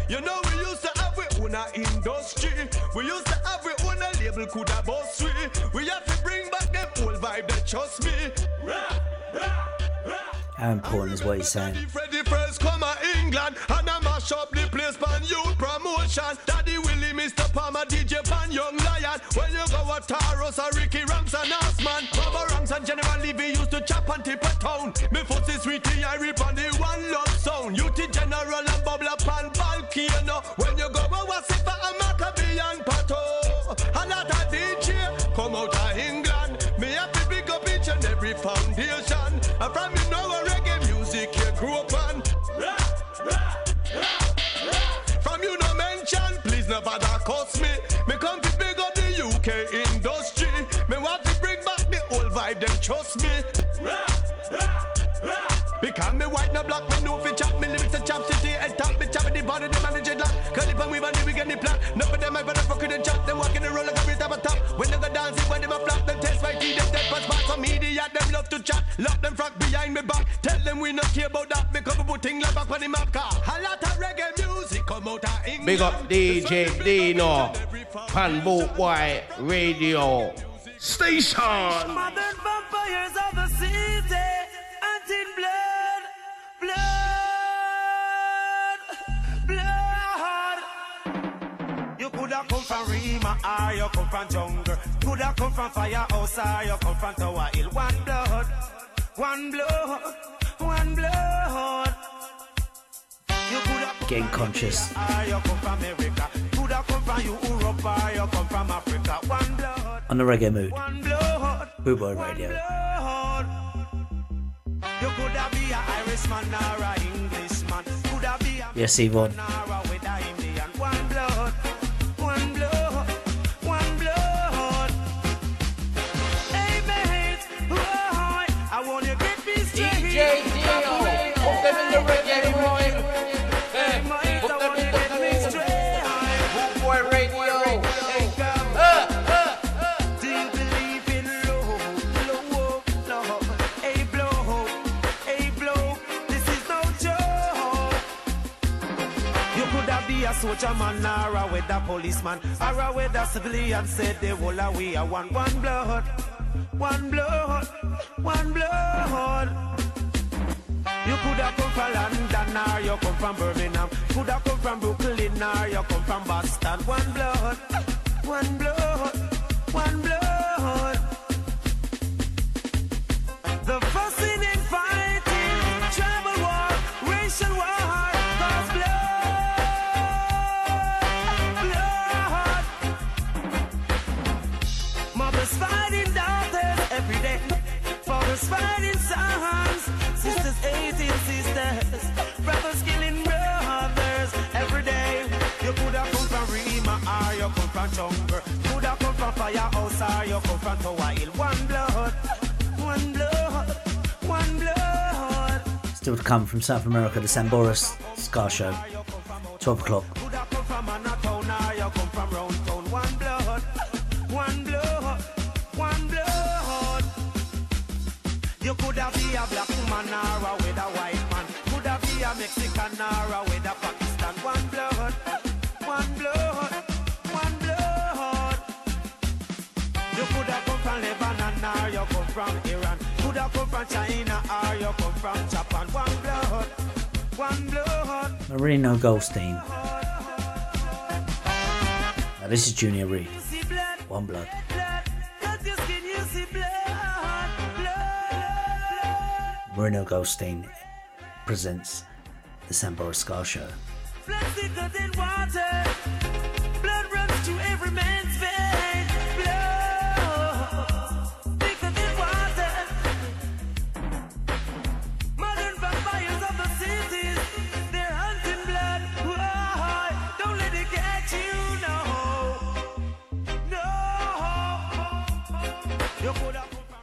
You know we own a industry. We used to have we own a label could have boss we. We have to bring back them old vibe that trust me. How important is what he's saying? Freddy first come a England and I mash up the place pan youth promotion. Daddy Willie, Mr. Palmer, DJ Pan Young Lion. When you go a Taros or Ricky Ranks and Osman. Baba Ranks and General Levy used to chop and tip a town. Me is sweetie, I rip on the one love sound. Youth General and Bubble Pan foundation. And from you know a reggae music you grew up on. From you no mention, please never that cost me. Me come to big up the UK industry. Me want to bring back the old vibe, them trust me. Because me white no black, me know fi chop me lyrics and chop city and top me chop me the body, the manage it lock. Curly pan weave and the weekend the plan. None of them I better with the chat. Them walking the roll like a bit of top. When they go dancing, when them a flap, them test my tea, them dead pass back. Some idiot, them love to chat. Lock them front behind me back. Tell them we not care about that. Because we put things like back on the map car. A lot of reggae music come out of England. Big up DJ Dino, Pan Boot Boy Radio Station. Modern vampires of the city, hunting blood, blood, or you come from jungle. Coulda come from firehouse or you come from Tower Hill. One blood, one blood, one blood. Come conscious. Ah, you come from America. Coulda come from Europe ah, you come from Africa. One blood, On the reggae mood. one blood. Boo Boy Radio. Lord. You DJ the reggae. Hey the. Boot Boy Radio. Hey. Do you believe in love, love, blow, blow, this is no joke. You coulda be a soldier man or a weather policeman or a weather civilian. Said the whole of we are one, one blood, one blood, one blood. You coulda come from London or you come from Birmingham. Coulda come from Brooklyn or you come from Boston. One blood, one blood, one blood. The fussing come from Jungle. Coulda come from Firehouse or you come from. One blood, one blood, one blood. Still to come from South America, the Samboris Ska Show. 12 o'clock. China or you come from Japan. One blood, one blood. Marino Goldstein. Now, this is Junior Reid. One Blood. blood. Cut your skin, you see blood, blood. Marino Goldstein presents the Samboris Ska Show.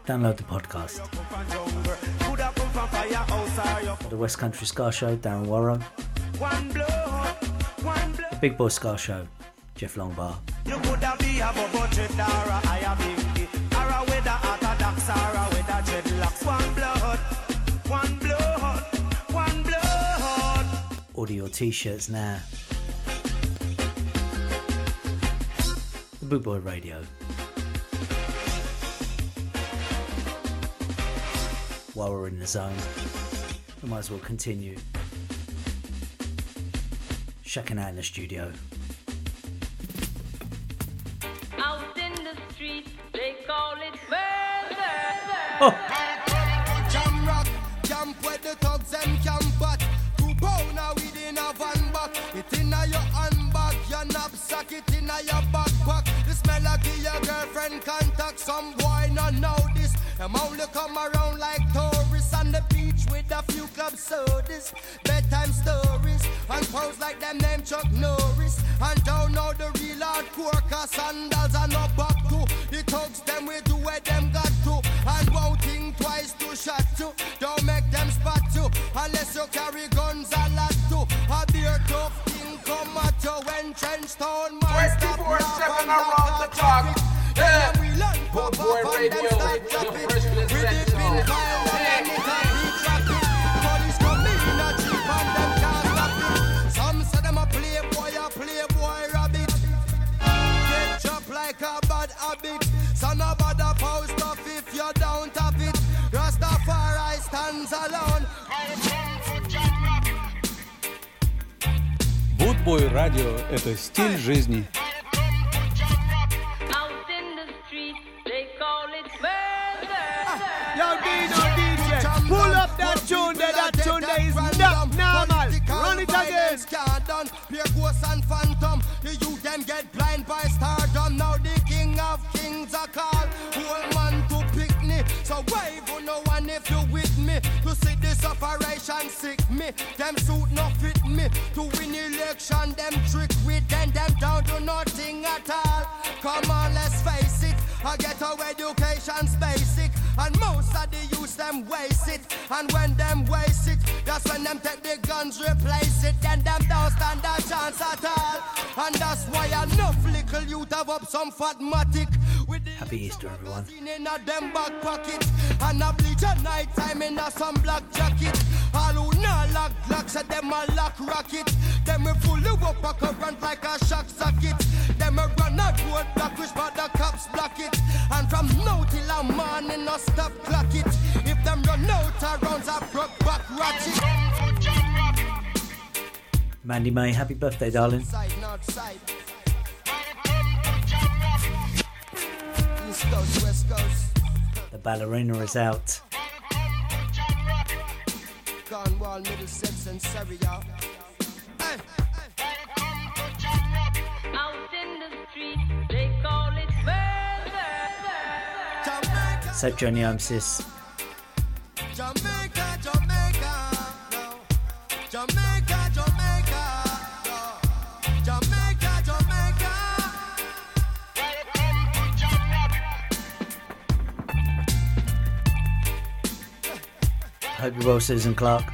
Download the podcast. For the West Country Ska Show, Darren blood. The Big Boy Ska Show, Jeff Longbar. Order your t-shirts now. The Big Boy Radio. While we're in the zone, we might as well continue. Shucking out in the studio. Out in the street, they call it murder. Oh. Jam rock, camp where the thugs and camp at. Two pounder within a van back. It in a your handbag, your knapsack, it in a your backpack. The smell your girlfriend contact. Some boy not know this. Them only come around like tourists on the beach with a few club sodas, bedtime stories, and pose like them name Chuck Norris. And don't know the real hardcore, cause sandals are no back to. The thugs them we do where them got to. And won't think twice to shot to. Don't make them spot you, unless you carry guns a lot to. A beer tough thing come at you when trench town man 24/7 around the clock. Yeah. Boy, boy, radio, radio, radio, like a bad habit. Son of a the post off if you're down to it. Rastafari stands alone. Будбой радио – это стиль жизни. DJ, pull up that tune. That tune there is not normal. Run it again. Done. Pure ghost and phantom. The youth them get blind by stardom. Now the king of kings are called. Whole man to pick me. So wave on no one if you with me. To see this operation sick me. Them suit no fit me. To win election, them trick with them. Them down to nothing at all. Come on, let's face it. I get our education's basic. And most of the youth them waste it. And when them waste it, that's when them take the guns, replace it. Then them don't stand a chance at all. And that's why enough little youth have up some fatmatic. With the Happy Easter, everyone. in a them back pocket. And a bleach at night time in a some black jacket. All who not lock say them a lock rocket. Them full of up a current like a shock socket. Them a run a road block, which but the cops block it. And from now till a morning, no stop clock it. If them run out of rounds, I broke back ratchet. Mandy May, happy birthday, darling. Side, north side. East coast, west coast. The ballerina is out. Cornwall, Middlesex, and Surrey, y'all. Hey. Out in the street, Hope you're well, Susan Clark.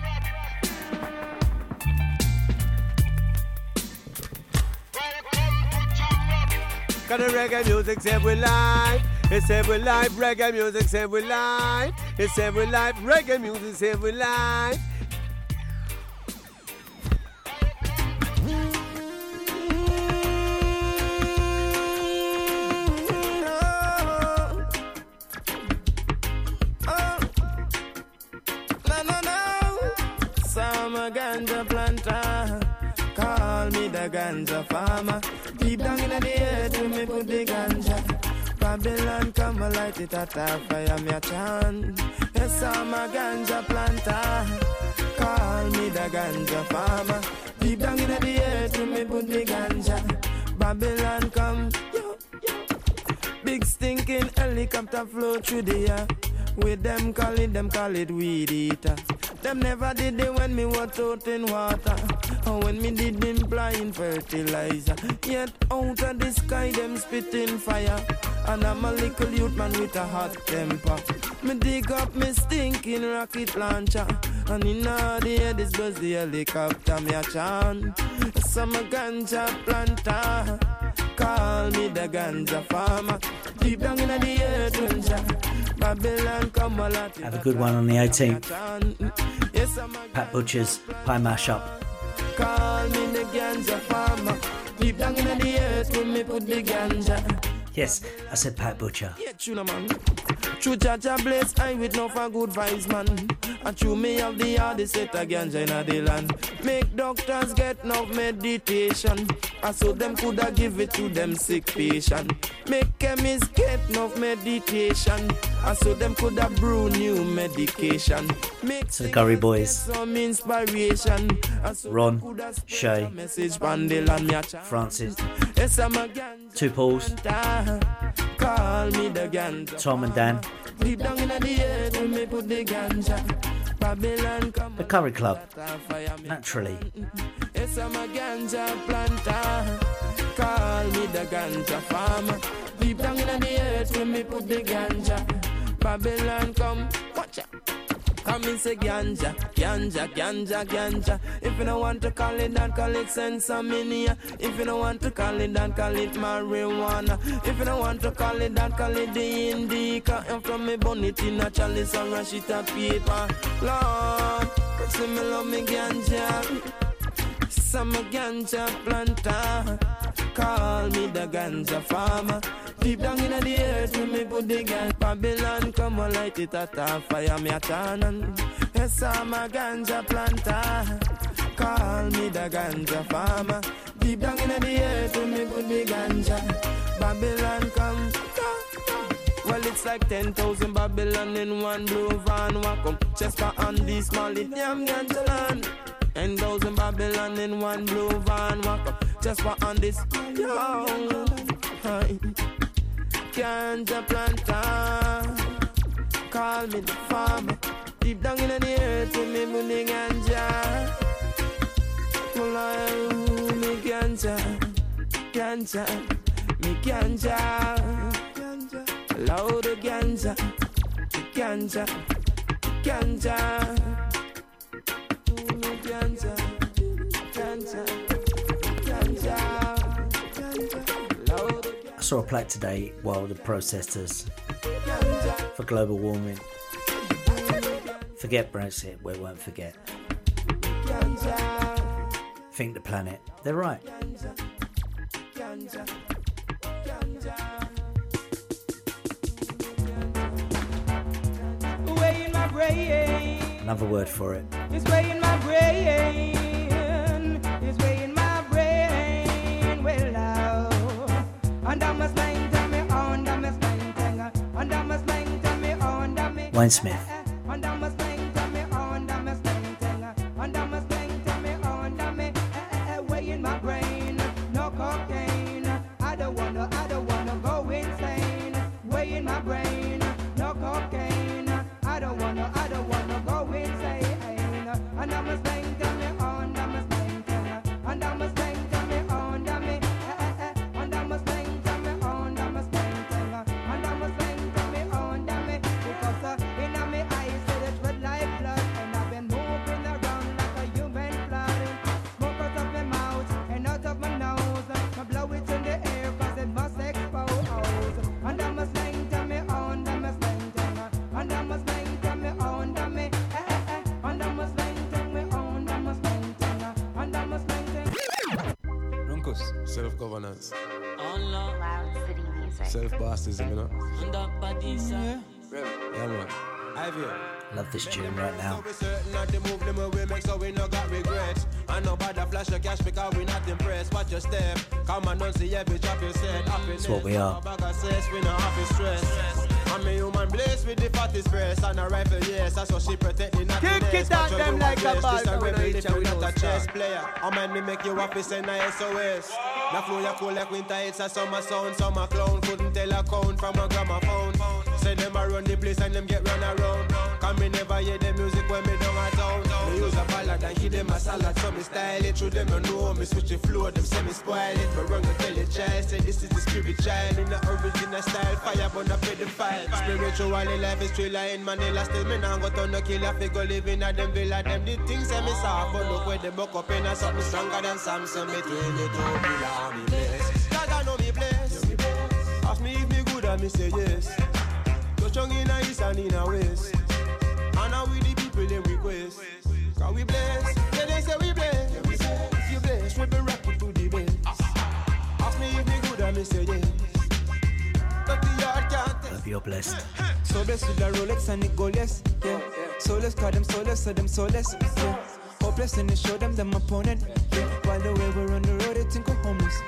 Cause the reggae music save we life. It save we life. Reggae music save we life. It save we life. Reggae music save we life. Farmer. Deep down in the earth, when me put the ganja. Babylon come and light it at fire, me a chant. Yes, I'm a ganja planter. Call me the ganja farmer. Deep down in the earth, when me put the ganja. Babylon come, yo, yo. Big stinking helicopter flow through the air. With them call it, them call it weed eater. Them never did it when me was out in water. Or when me did implying fertilizer. Yet out of the sky, them spitting fire. And I'm a little youth man with a hot temper. Me dig up me stinking rocket launcher. And in all the air, this buzz the helicopter, me a chant. Some ganja planter. Call me the ganja farmer. Deep down in the earth, ganja. Babylon come a lot. Have a good one on the 18th. Mm-hmm. Yes, I'm a Pat Butcher's Pie Mashup. call me the ganja farmer. Deep down in the earth, when me put the ganja. Yes, I said Pat Butcher. Yeah, tuna man. True Jaja bless I with no for good vibes man. And true me have the hardest set of ganja in the land. Make doctors get no meditation. And so them coulda give it to them sick patient. Make chemists get no meditation. And so them coulda brew new medication. Make To the Curry Boys. some inspiration. And so Ron, Shay, message from the land me a chant. Francis, Yes, I'm a ganja. two Pauls, Call me the. Tom and Dan. Deep the earth, when me put the ganja. Babylon come. The Curry Club. Naturally. Yes, I'm a ganja planter. Call me the ganja farmer. Deep down in the earth, when me put the ganja. Babylon come. Watch out. Come and say ganja, ganja, ganja, ganja. If you don't want to call it that, call it sinsemilla. If you don't want to call it that, call it marijuana. If you don't want to call it that, call it the indica. And from me bonnet in a chalice and a sheet of paper. Lord, see me love me ganja. Some ganja planter. Call me the ganja farmer. Deep down in the earth, when me put the ganja. Babylon come and light it at a fire, me a turn. Yes, I'm a ganja planter. Call me the ganja farmer. Deep down in the earth, when me put the ganja. Babylon come. Well, it's like 10,000 Babylon in one blue van. Welcome, Chester and this Molly, damn ganja land. 10,000 Babylon in one blue van. Welcome, Chester and this. Yo, hi. Ganja planter. Call me the farmer. Deep down in the earth, with me money ganja. Well, I me ganja, ganja, me ganja. Of ganja, ganja, ganja. Me ganja, ganja, ganja. I saw a plaque today, Wild of Protesters for global warming. Forget Brexit, we won't forget. Think the planet. They're right. Another word for it. it's way Under Self bosses, you know? Yeah. Yeah, man. Ivy. Love this tune right now. We certain of the move them we make so we no got regrets. And no bother flash your cash because we not impressed. Watch your step. Come and don't see every drop you said. Happiness. That's what we are. Bag we no have stress. I'm a human blessed with the fattest breast and a rifle, yes. That's what she protect the Kick it at them like a dress. ball, This a so we rebel, know if each you other not a chess player. I man me make you happy, send a SOS. Now flow ya cool like winter, it's a summer sound. Summer clown couldn't tell a count from a gramophone. Say them a run the place and them get run around. Come me never hear the music when me down a town. Me use a ballad and give them a salad, so me style it. Through them you know me switch the flow, them say me spoil it. Me run go tell the child, say this is the spirit child in the original style. Fire burn the fire. Spiritually life is thriller in Manila. Still me now go turn no killer. Figure living at them villa. Them the things say me soft, but look where them buck up in a something stronger than Samson. Me 22 pillar, if me good, and me say yes. Touch young in a east and in a west. And now we the people them request. Cause we bless, yeah they say we bless. If you bless, we be rapping to the best. Ask me if me good, and me say yes. But the yard can't Hope you're blessed. So blessed with the Rolex and it go less, yeah. So let's call them soulless, so them soulless, yeah. Hopeless and they show them them opponent, yeah. While the way we're on the road, they think we're homeless,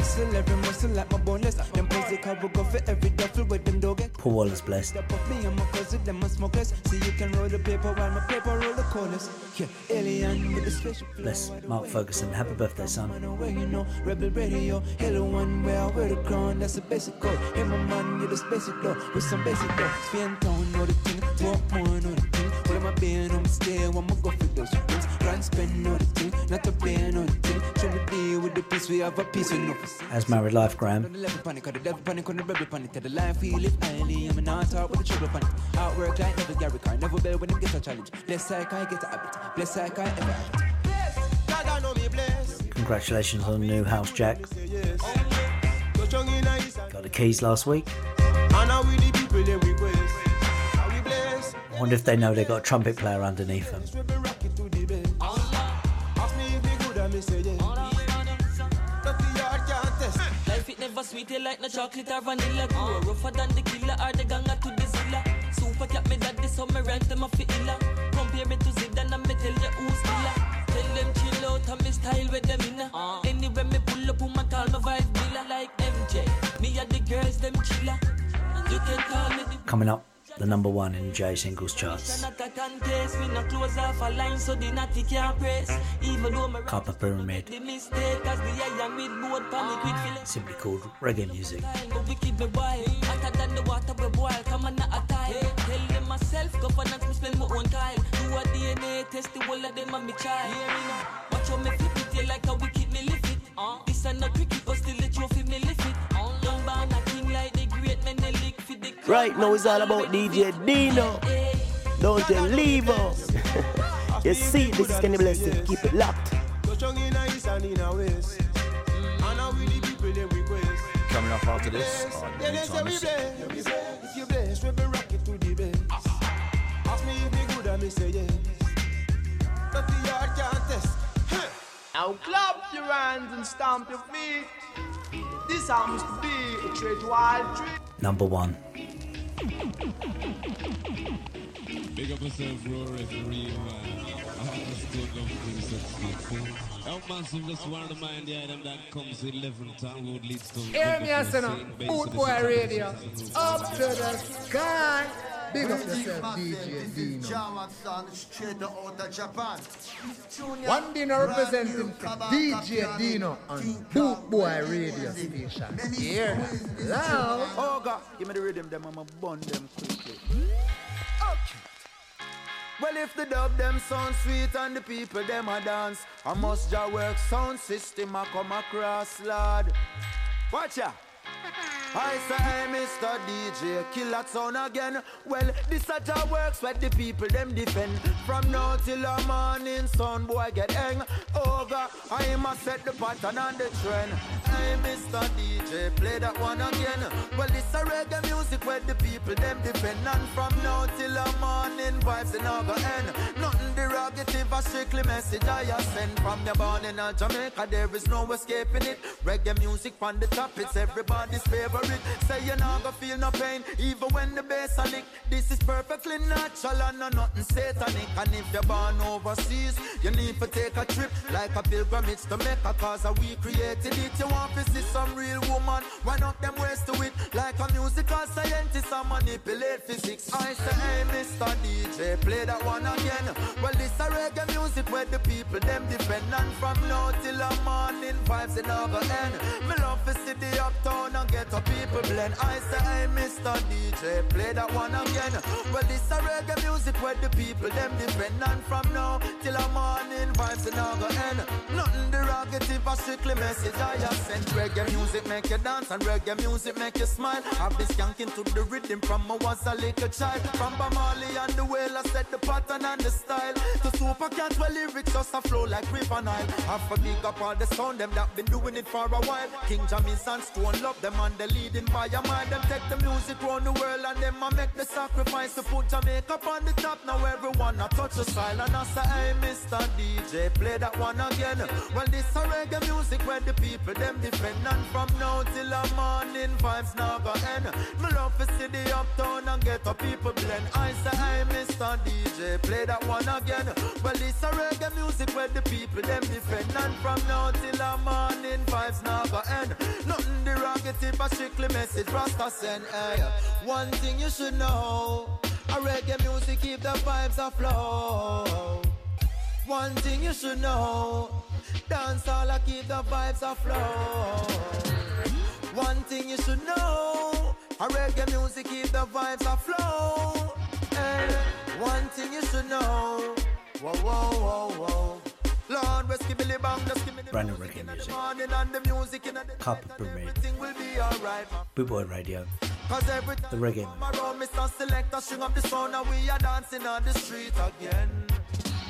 hustle, every muscle like my boneless. Them pussy car will go for every duffel with them dog Paul Waller's blessed. up of me and my cousin, them a smokers. See you can roll the paper while my paper roll the corners. Yeah, alien with the special Bless Mark Ferguson. Happy birthday, son. where you know, rebel radio, hello one where I wear the crown, that's a basic code. Hey my man, you the basic though, with some basic though. Spin town, know the thing, walk more, know the thing. What am I being on my stay, I'ma go for those things. Grand spend, know the thing, not to pay, know the thing. Show with the peace, we have a peace, we know As married life, Graham. the level panic, cause the devil panic on the rebel panic. Tell the life we live highly, I'm not talk with the trouble panic. Outwork like never Gary Car, never bell when him get a challenge. Bless like I get a habit, bless I ever have it. God know me bless. Congratulations on the new house, Jack. So a Got the keys last week. now we the people they request. How we bless. I wonder if they know they got a trumpet player underneath them. Life it never sweet, you like no chocolate or vanilla. Go rougher than the killer or the ganger to the zilla. Super cat me daddy, so me rent them a fi illa. Compare me to Zidane and me tell you who's killer. Tell them chill out and me style with them inna. Uh. Anywhere me pull up, woman call me vibe dealer like MJ. Me and the girls them chiller. You can call me the Coming up, the number one in J singles charts. Copper Pyramid, simply called reggae music. Watch how me flip it Yeah, like me lift it This not cricket But still trophy me lift it Right now it's all about DJ Dino. Don't you leave us. <laughs> you see, this is Kenny Blessing. Keep it locked. So strong in a east and in a west. And now we the people they request. Coming up after this, on Yeah, New they say Time we is- bless. If you bless, we rock it to the best. Ask me if me good and me say yes. Dirty yard can't test. Now clap your hands and stamp your feet. This happens to be a treat wild treat. Number one. Big up yourself, bro, referee. I understood love things succeed. How massive just one remind the item that comes 11 town road leads to Hear me, now, Boot Boy Radio, up to the sky. Big up yourself, DJ Dino. German sound straight out of Japan. One Dino representing DJ Dino on Boot Boy Radio Station. Hear that? Loud. Oh God, give me the rhythm, them I'ma bun them quickly. Well, if the dub them sound sweet and the people them a dance, I must ja work sound system I come across, Lord. Watch ya. I say, Mr. DJ, kill that sound again. Well, this a ja works where the people them defend. From now till the morning, son boy get hang. Over, I must set the pattern and the trend. Hey, Mr. DJ, play that one again. Well, this a reggae music where the people them defend. And from now till the morning, vibes in go end. Nothing derogative, a strictly message I send. From the born in Jamaica, there is no escaping it. Reggae music on the top, it's everybody's favorite. Say you're not gonna feel no pain, even when the bass a lick. This is perfectly natural and no nothing satanic. And if you're born overseas, you need to take a trip like a pilgrimage to Mecca, cause we created it. You want to see some real woman, wind up them ways to it. Like a musical scientist, I manipulate physics. I say, hey, Mr. DJ, play that one again. Well, this a reggae music where the people them defend. And from now till the morning, vibes in over end. Me love to see the uptown and get a people blend. I say, hey, Mr. DJ, play that one again. Well, this a reggae music where the people them defend. And from now till the morning, vibes in over end. Nothing derogative, a strictly message I have sent. Reggae music make you dance and reggae music make you smile. I've been skanking to the rhythm from I was a little child. From Bob Marley and the whale, I set the pattern and the style. To super cat, where lyrics just a flow like river Nile. A big up all the sound, them that been doing it for a while. King Jammy's and Stone love them and they leading by a mile. Them take the music round the world and them a make the sacrifice to put Jamaica on the top. Now everyone a touch the style and I say, hey, Mr. DJ, play that one again. Well, this a reggae music where the people them defend. And from now till the morning, vibes now go end. Me love to see the uptown and get people blend. I say, hey, Mr. DJ, play that one again. Well, it's a reggae music where the people them defend. And from now till the morning, vibes now go end. Nothing strictly message Rasta send. Eh, hey, one thing you should know. A reggae music keep the vibes afloat. One thing you should know. Dance all I keep the vibes afloat. One thing you should know. A reggae music keep the vibes afloat. Hey, eh, one thing you should know. Whoa, whoa, whoa, whoa. Lord, skip Billy Bang, just give me the Brand new reggae music. morning and the music in the Carpet Pyramid. everything will be alright. Boot Boy Radio. Cause every The reggae. time around, Mr. Selector, string up the sound and we are dancing on the street again.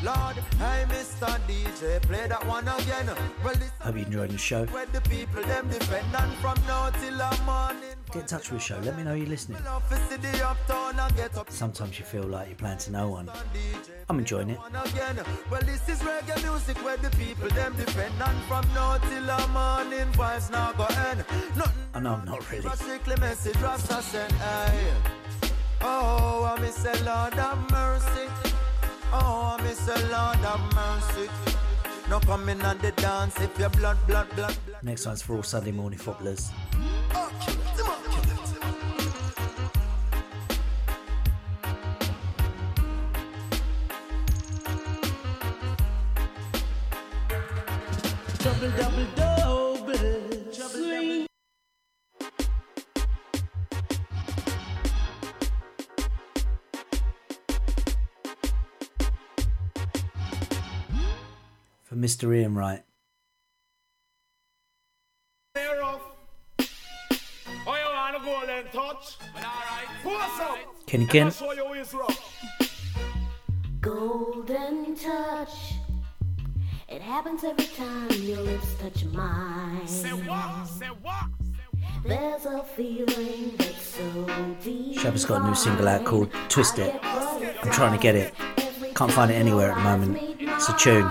Lord, hey, Mr. DJ, play that one again. Well, this Hope you enjoyed the show. the people them defend and from now till the. Get in touch with the show. Let me know you're listening. Love to see the uptown and get up Sometimes you feel like you're playing to no one. I'm enjoying it. Well, this is reggae music where the people them defend and from now till the morning vibes now go end. I know I'm not really. but strictly message Rasta send. Hey. Oh, I miss a Lord of mercy. Oh, I miss Lord of mercy. No coming on the dance if your blood, blood, blood, blood. Next one's for all Sunday morning footballers. Double, double, double. For Mr. Ian Wright. Clear off. Oh, you want golden touch? Alright. Force up. Kenny Ken. I'ma show you who is rough. Golden touch. It happens every time your lips touch mine. Say what? Say what? There's a feeling that's so deep. Shabba's got a new single out called Twist It. I'm trying to get it. Can't find it anywhere at the moment. It's a tune.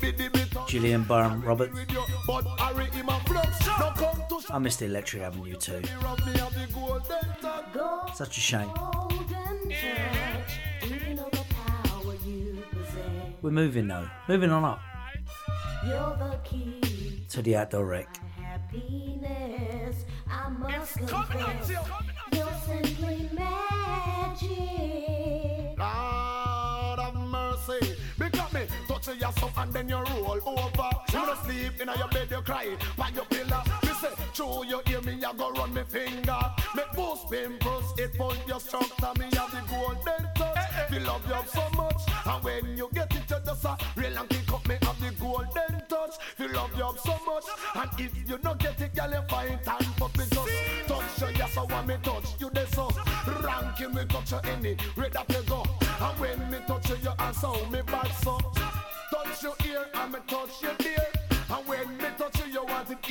Julian Barham Roberts. With you, but Harry him a flux. No come to I missed the Electric Avenue too. rub me have the golden touch. Such a shame. Even though the power you possess, We're moving though. Moving on up you're the key to the outdoor rec. to happiness. I and then you roll over. You don't sleep in your bed, you cry by your pillow. Me say, true, you hear me, you go run me finger. Make boost pimples, it pull your structure. Me have the golden touch. Me love you so much. And when you get it, you just a real and kick up. Me have the golden touch. Me love you so much. And if you don't get it, girl, you find time for me just touch you. Yes, I want me touch you. This so ranking me touch you any. Ready to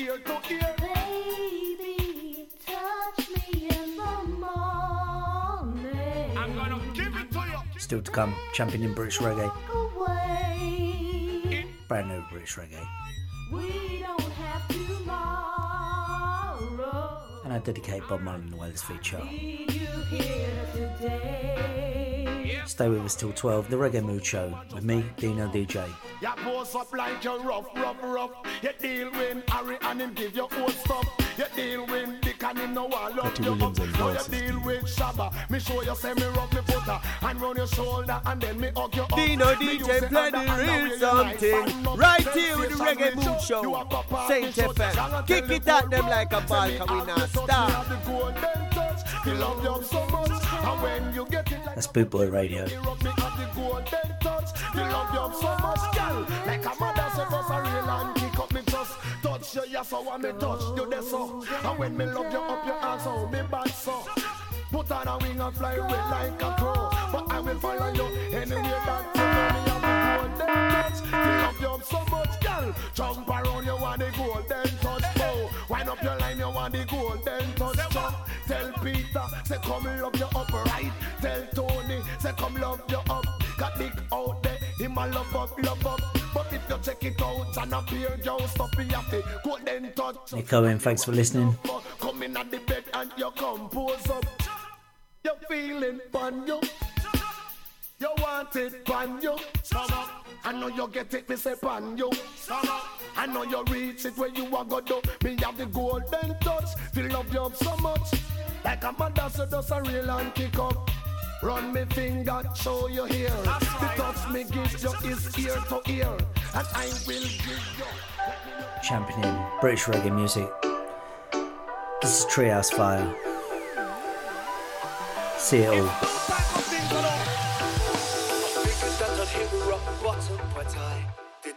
ear to ear. Baby, touch me in the morning. I'm gonna give it to you. Still to come, champion in British reggae. Away. Brand new British reggae. We don't have tomorrow. And I dedicate Bob Marley and the Wailers feature. Stay with us till 12. The Reggae Mood Show with me, Dino DJ. You pose up like you're rough, rough, rough. You deal with Harry and him give you old stuff. You deal with Dick and him no one love you Williams up. and Now you deal with Shabba. Me show you say me rub me butter and run your shoulder and then me hug you up. Dino DJ use play the real wear something. Right here with the Reggae Mood. Show. You a papa Saint and. FM. Kick it at them like a ball, me 'cause we not the touch, me stop. Have the golden touch. Me love you so much. And when you get it like That's Boot Boy Radio. me rub me have the golden touch. Me love you so much, girl. Like a mother say, just a real and kick up me just touch you, yes, I want me touch you there so. And when me love you up your ass, oh me bad so. Put on a wing and fly away like a crow. But I will follow you anywhere that you go. Me have the golden touch. Fill up you so much, girl. Jump around, you want the golden touch. Go. Wind up your line, you want the golden touch. Jump. Tell Peter, say come love you up right. Tell Tony, say come love you up. Got Nick out there, him a love up, love up. But if you check it out and appear just up, you have the golden touch. Nick Owen, thanks for listening. Come in at the bed and you compose up. You're feeling fun, you. You want it, pan you. I know you get it, me say pan you. I know you reach it where you want go do. Me have the golden touch. Feel love you up so much. Like a mother, so does a real and kick up. Run me finger, show you here. The touch me gives you is ear to ear. And I will give you. Championing British reggae music. This is Treehouse Fire. See it all.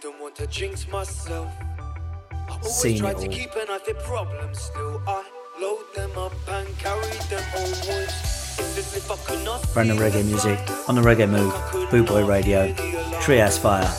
Didn't want to jinx myself. I always Seen try to keep an eye for problems, still I load them up and carry them onwards. It's as if I Brandon Reggae Music on the Reggae Move, Boot Boy Radio, Trias Fire.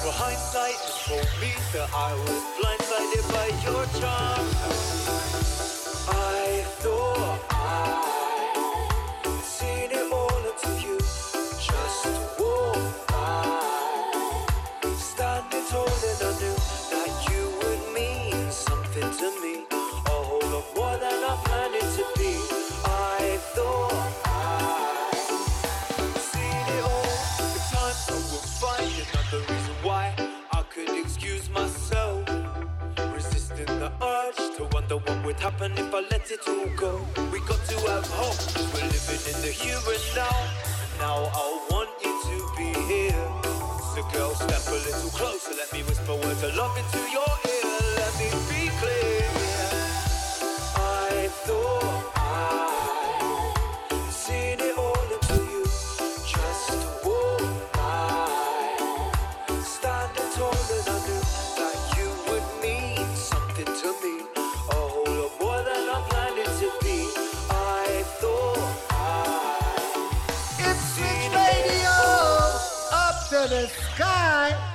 Wonder what would happen if I let it all go. We got to have hope. We're living in the here and now. Now I want you to be here. So girl, step a little closer. Let me whisper words of love into your ear. Let me be clear. I thought I'd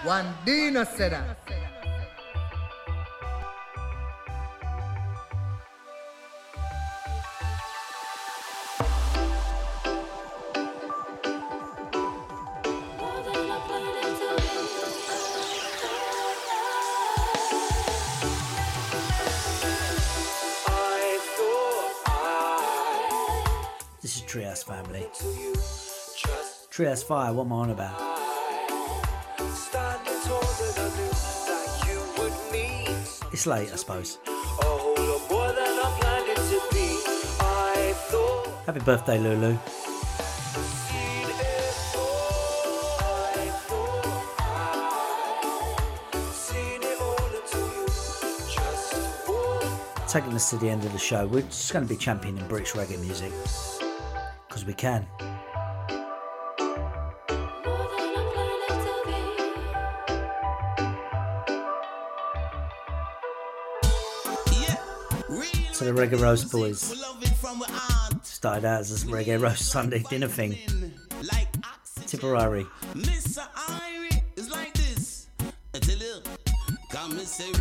One Dino that. This is Treehouse Family. Trias Fire, what am I on about? It's late, I suppose. Happy birthday, Lulu. Taking us to the end of the show, we're just going to be championing British reggae music. Because we can. The Reggae Roast Boys started out as a Reggae Roast Sunday dinner thing. Tipperary. Mr. Irie is like this. Come and say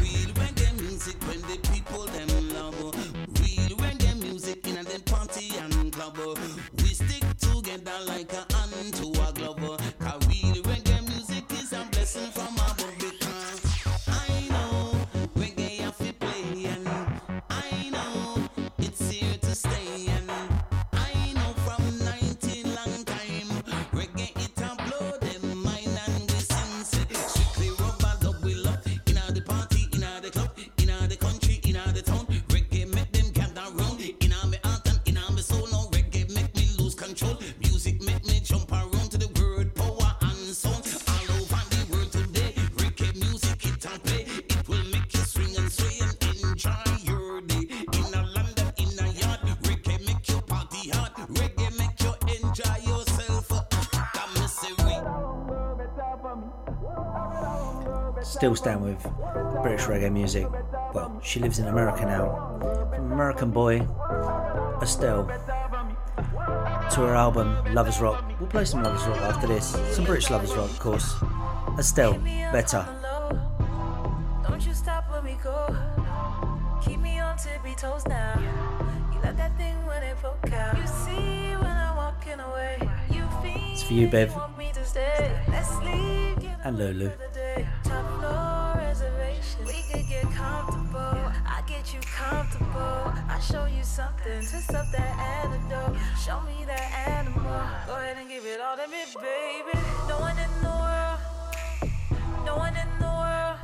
Still stand with British reggae music. Well, she lives in America now. From American boy, Estelle. to her album Lovers Rock. We'll play some Lovers Rock after this. Some British Lovers Rock, of course. Estelle, better. Don't you stop when we go. Keep me on tippy toes now. You like that thing when it poke out. You see when I'm walking away. You feel It's for you, Bev me to stay. Let's leave. And Lulu. Twist up that antidote. Show me that animal. Go ahead and give it all to me, baby. No one in the world. No one in the world.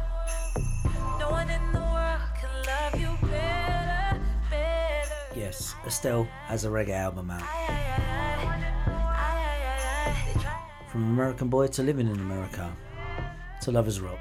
No one in the world can love you better, better. Yes, Estelle has a reggae album out. From American Boy to Living in America to Lovers Rock.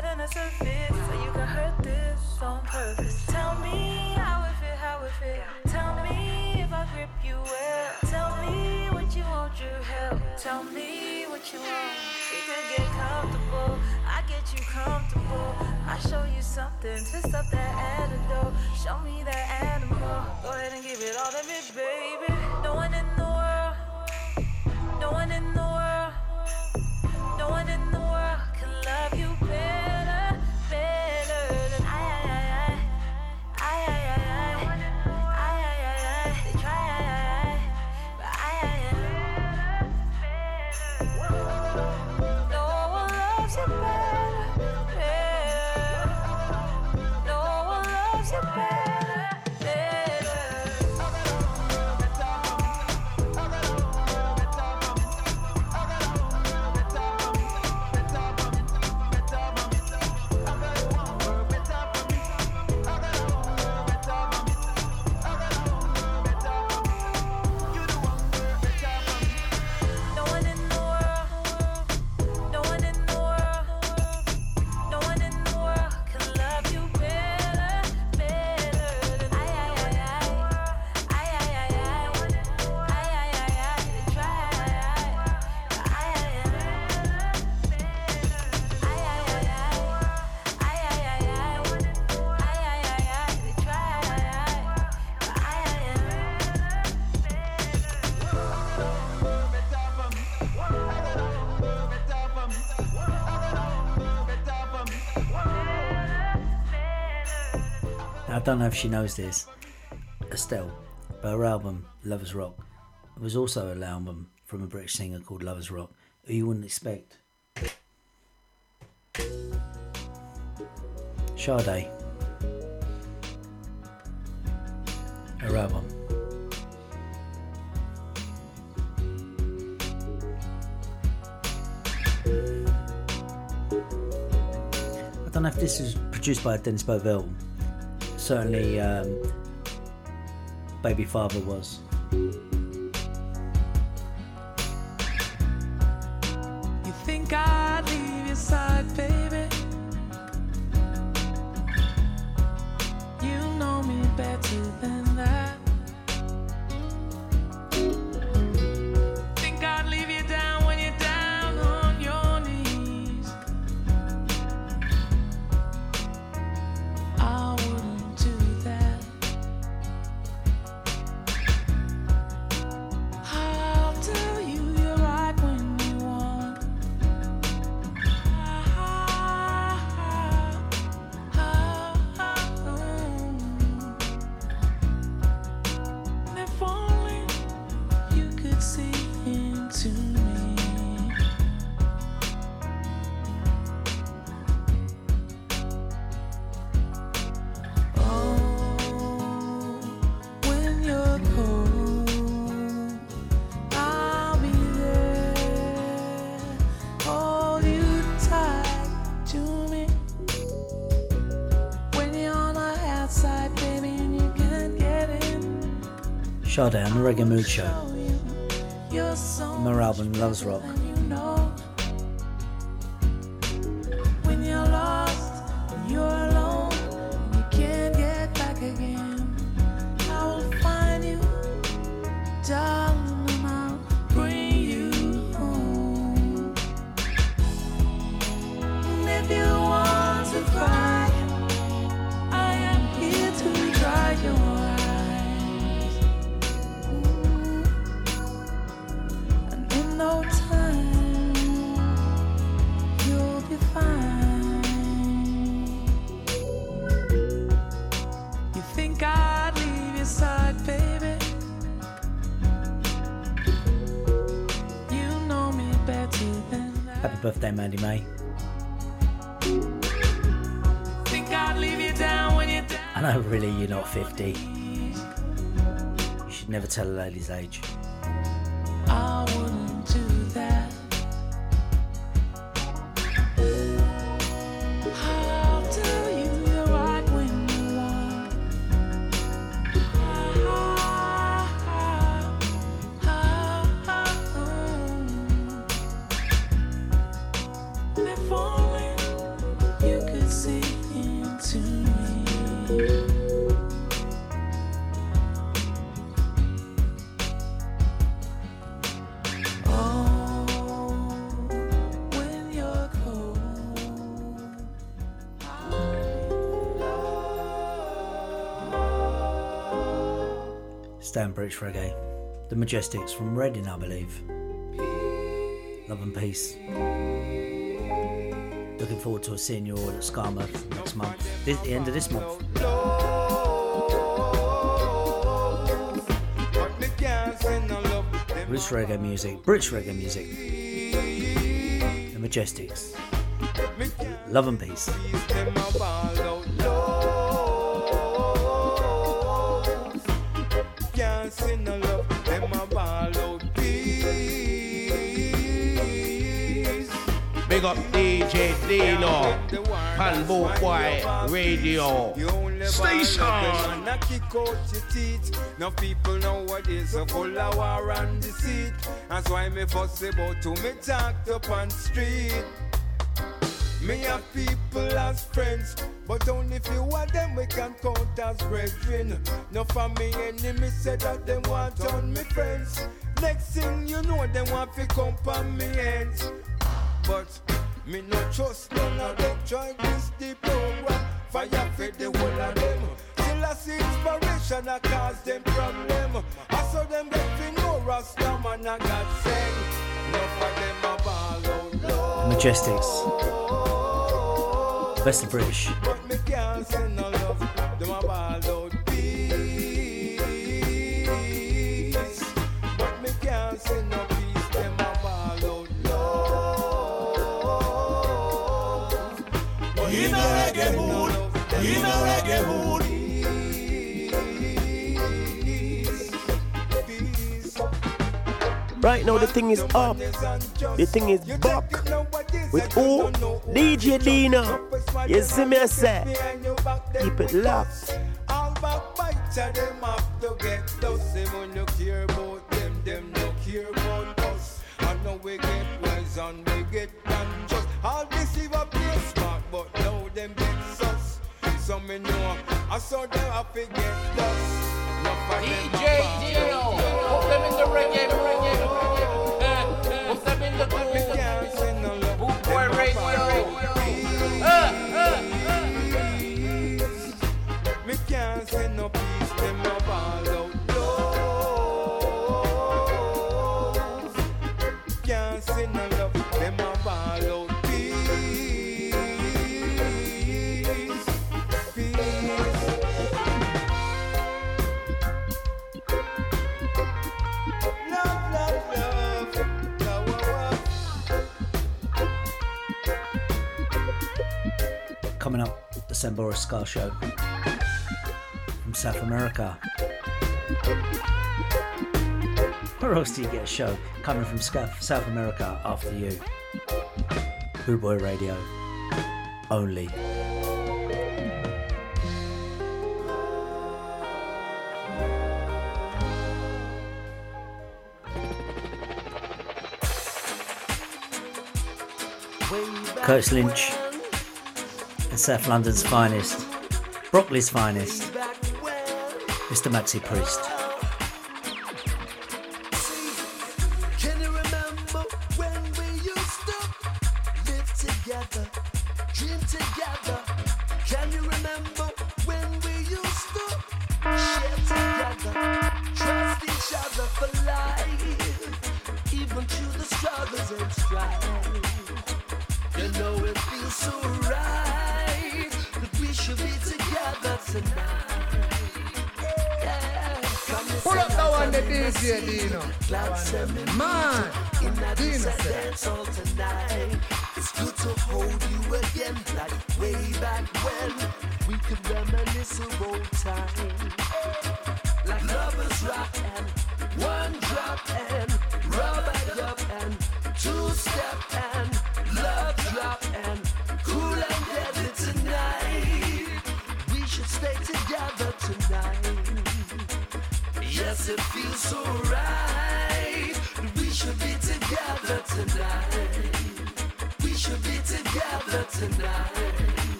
A deeper than the surface. So you can hurt this on purpose. Tell me how it feel, how it feel. Tell me if I grip you well. Tell me what you want, you help. Tell me what you want. We could get comfortable. I get you comfortable. I show you something. Twist up that antidote. Show me that animal. Go ahead and give it all to me, baby. No one in the world. No one in the world, don't know if she knows this, Estelle, but her album, Lovers Rock, was also an album from a British singer called Lovers Rock, who you wouldn't expect. Sade. Her album. I don't know if this is produced by Dennis Bovell. Certainly, um, Baby Father was. You think I'd leave your side, baby? Sade the Reggae Mood Show. you're From her album Lovers Rock. Should never Stan British Reggae. The Majestics from Reading, I believe. Love and peace. Looking forward to seeing you all at Skamouth next month. This, the end of this month. British reggae music. British reggae music. The Majestics. Love and peace. Big up DJ Dino, Boot Boy Radio Station. Kick out your teeth. Now people nowadays are full of war and deceit. That's why me fuss about to me talk up on street. Me have people as friends, but only few of them we can count as brethren. No for me enemies said that they want on me friends. Next thing you know, they want to come on me ends. But me no trust none of them. Try this the program. Fire for the whole of them. Till I see inspiration, I cause them problem. I saw them get Rasta man I got sing. Them a ball out low. Majestics. Best of British. But me can't say no love. Them a ball out reggae mood, in a reggae mood. Right now the thing is up. The thing is back. With who? DJ Dino. You see me I say? Keep it locked. I saw them have to get dust. DJ Dino, put them in the reggae, reggae, reggae. <laughs> Put them in the groove. Sambora Ska Show from South America. Where else do you get a show coming from South America after you? Boot Boy Radio. Only. Curtis Lynch South London's finest, Brockley's finest, Mr. Maxi Priest.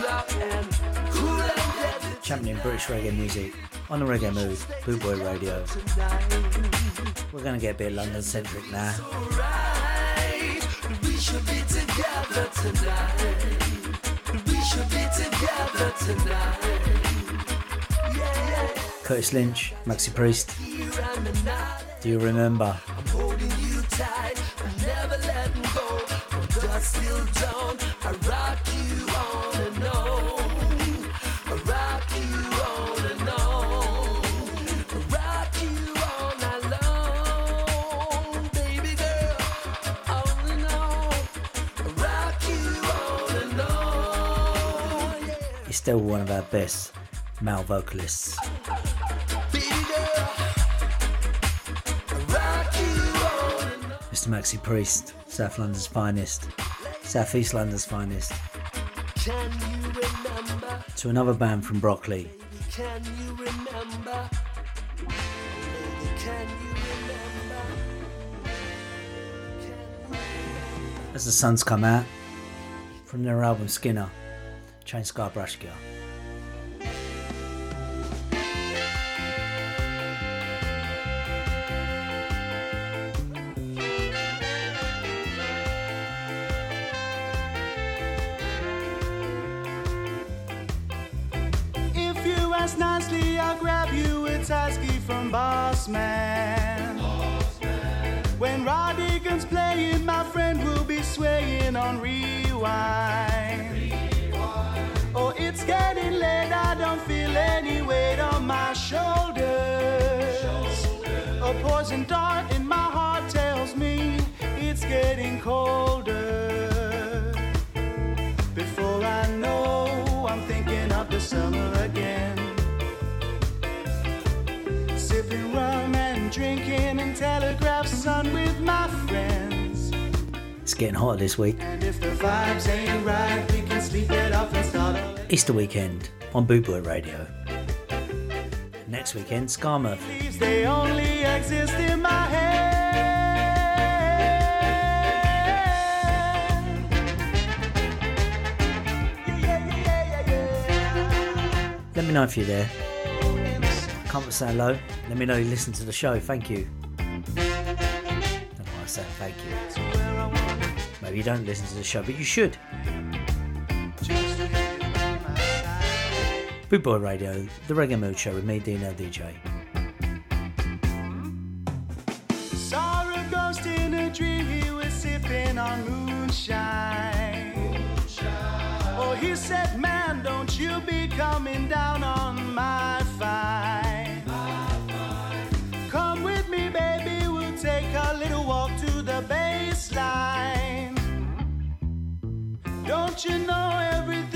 Drop and cool and deadly Championing British reggae music on the Reggae Mood, Boot Boy Radio. We're to get a bit London centric now. We should be together tonight. We should be together tonight. Curtis Lynch, Maxi Priest. Do you remember? I'm holding you tight, never letting go. From dusk till dawn, still one of our best male vocalists. Mr. Maxi Priest, South London's finest, South East London's finest. To another band from Brockley, as the sun's come out, from their album Skinner, Chainska Brassika. If you ask nicely, I'll grab you a Tusky from Boss Man. Getting colder. Before I know, I'm thinking of the summer again. Sipping rum and drinking and telegraph sun with my friends. It's getting hotter this week. And if the vibes ain't right, we can sleep it off and start all Easter weekend on Boot Boy Radio. Next weekend. Leaves, Let me know if you're there. Can't say hello. Let me know you listen to the show. Thank you. Don't know why I said thank you. Maybe you don't listen to the show, but you should. Boot Boy Radio, the Reggae Mood Show with me, Dino DJ. Saw ghost in a dream, he was sipping on moonshine. Oh, he said, Man, don't you be coming you know everything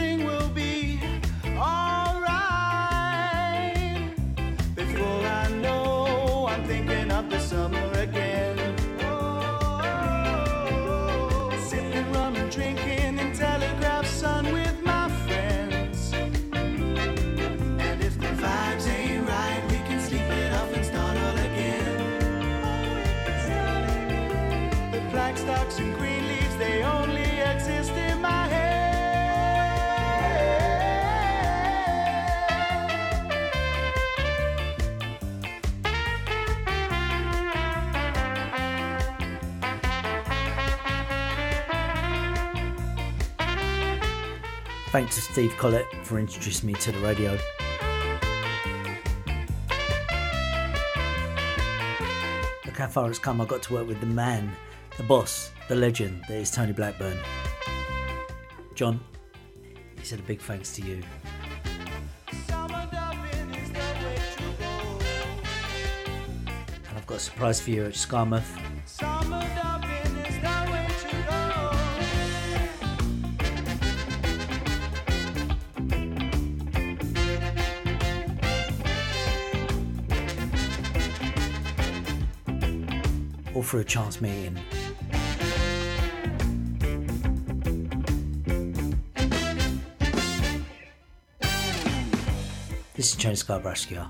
Thanks to Steve Collett for introducing me to the radio. Look how far it's come. I got to work with the man, the boss, the legend that is Tony Blackburn. John, he said a big thanks to you. And I've got a surprise for you at Skamouth. Through a chance meeting. This is Chainska Brassika.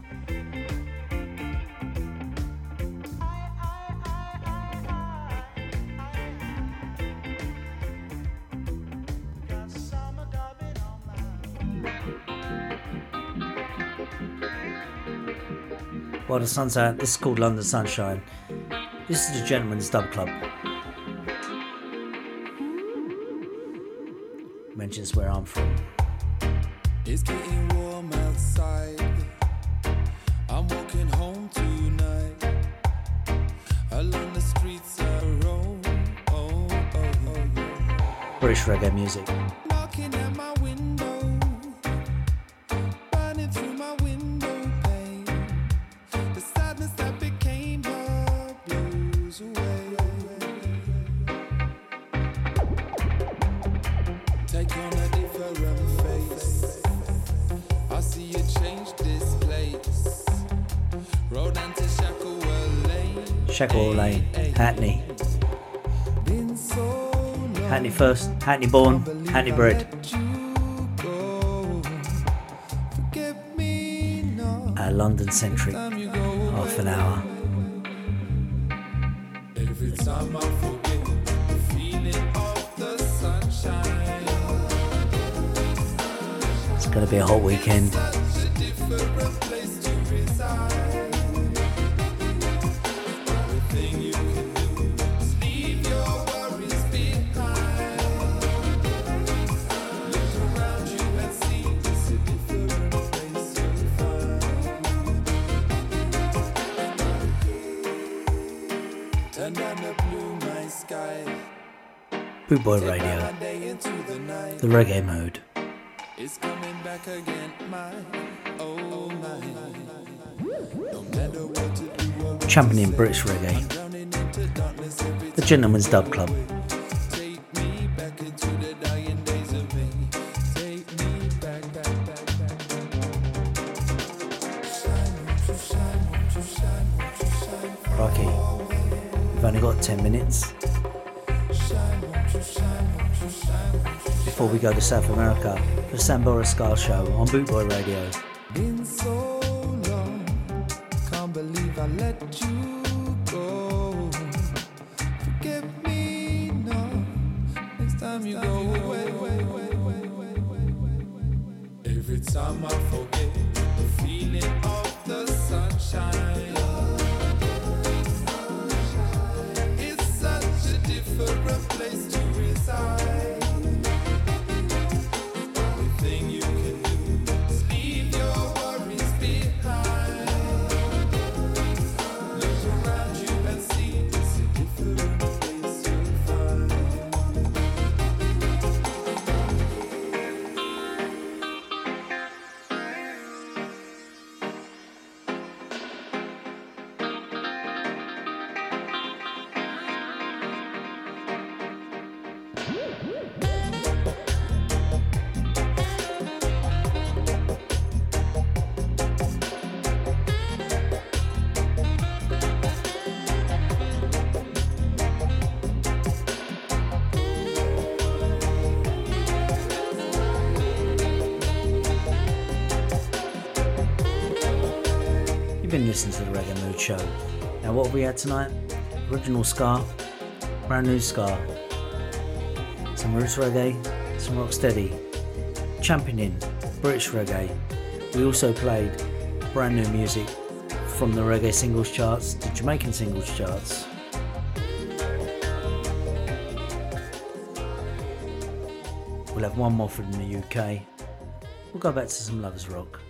While the sun's out, this is called London Sunshine. This is the Gentleman's Dub Club. Mentions where I'm from. It's getting warm outside. I'm walking home tonight. Along the streets I roam. Oh, oh, oh, oh. British reggae music. First, Hackney born, Hackney bred. A London centric, half an hour. Every time I forget the feeling of the sunshine. It's gonna be a hot weekend. Boy Radio, the reggae mode. It's coming back again, my oh my. No matter what to do or Championing British reggae. The Gentleman's Dub Club. Before we go to South America the Sambora Ska Show on Boot Boy Radio. Tonight? Original Ska, brand new ska, some roots reggae, some rocksteady, championing British reggae. We also played brand new music from the reggae singles charts to Jamaican singles charts. We'll have one more from the UK. We'll go back to some Lovers Rock.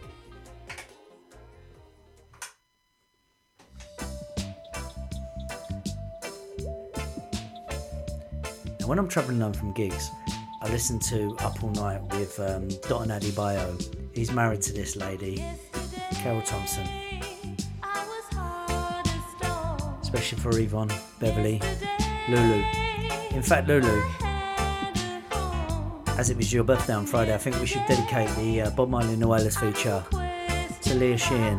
Now, when I'm travelling home from gigs, I listen to Up All Night with um, Dotun Adebayo. He's married to this lady, Carroll Thompson. Especially for Yvonne, Beverly, Lulu. In fact, Lulu, as it was your birthday on Friday, I think we should dedicate the uh, Bob Marley Nuelas feature to Leah Sheehan.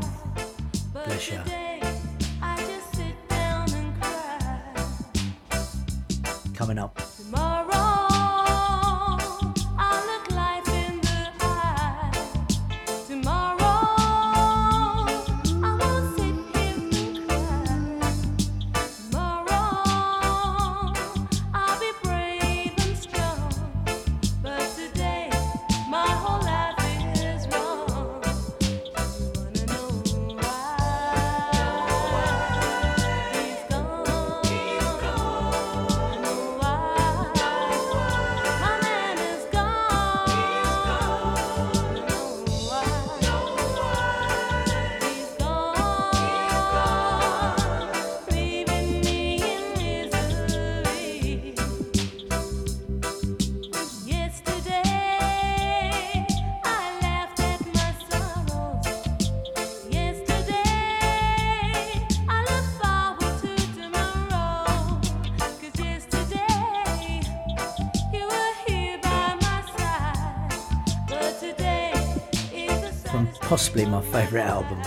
Possibly my favourite album,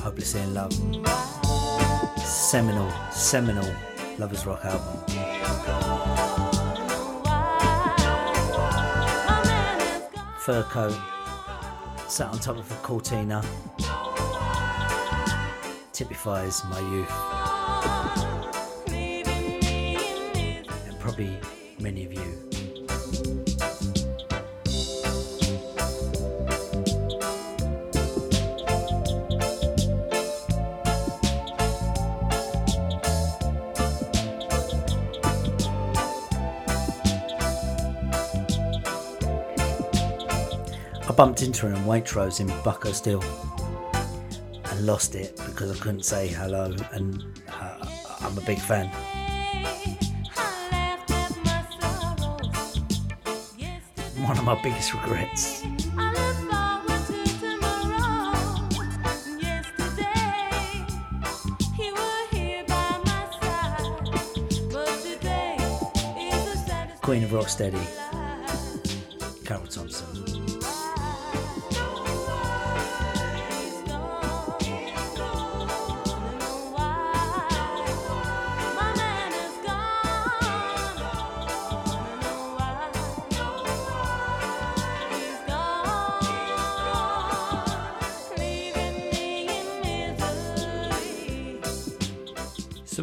Hopelessly in Love. Seminal, seminal Lovers Rock album. Fur coat, sat on top of a Cortina, typifies my youth. And probably many of you. Bumped into her in Waitrose in Buckhurst Hill and lost it because I couldn't say hello, and uh, I'm a big fan. One of my biggest regrets. Queen of Rocksteady, Carroll Thompson.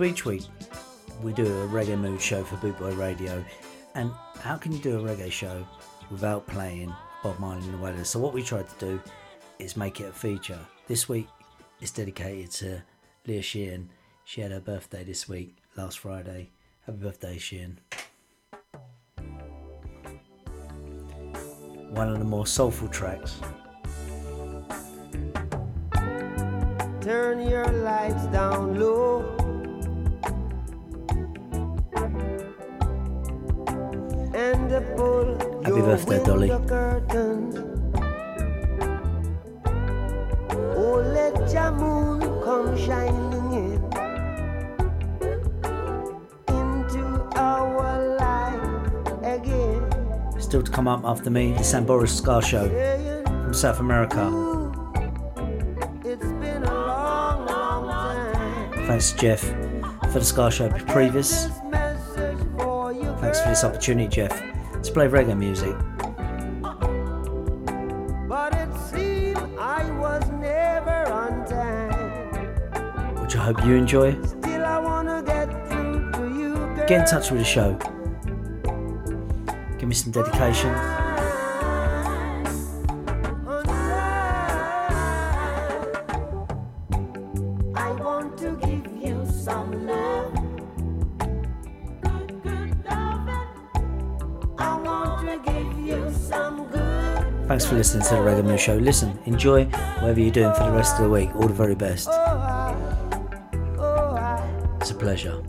Each week we do a reggae mood show for Bootboy Radio, and how can you do a reggae show without playing Bob Marley and the Wailers? So what we tried to do is make it a feature. This week it's dedicated to Leah Sheehan. She had her birthday this week, last Friday. Happy birthday, Sheehan. One of the more soulful tracks. Turn your lights down low. Happy birthday, Dolly. Oh, let your moon come shining in into our life again. Still to come up after me, the Samboris Ska Show from South America. It's been a long, long time. Thanks Jeff for the Ska Show previous. Thanks for this opportunity, Jeff, to play reggae music. But it seemed I was never on time. which I hope you enjoy. Still, I wanna get through to you, girl. Get in touch with the show. Give me some dedication. Thanks for listening to the Reggae Mood Show. Listen, enjoy whatever you're doing for the rest of the week. All the very best. It's a pleasure.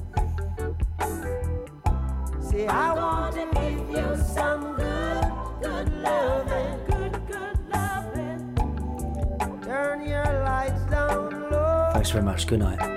See, I want to give you some good, good loving. Good, good loving. Turn your lights down low. Thanks very much. Good night.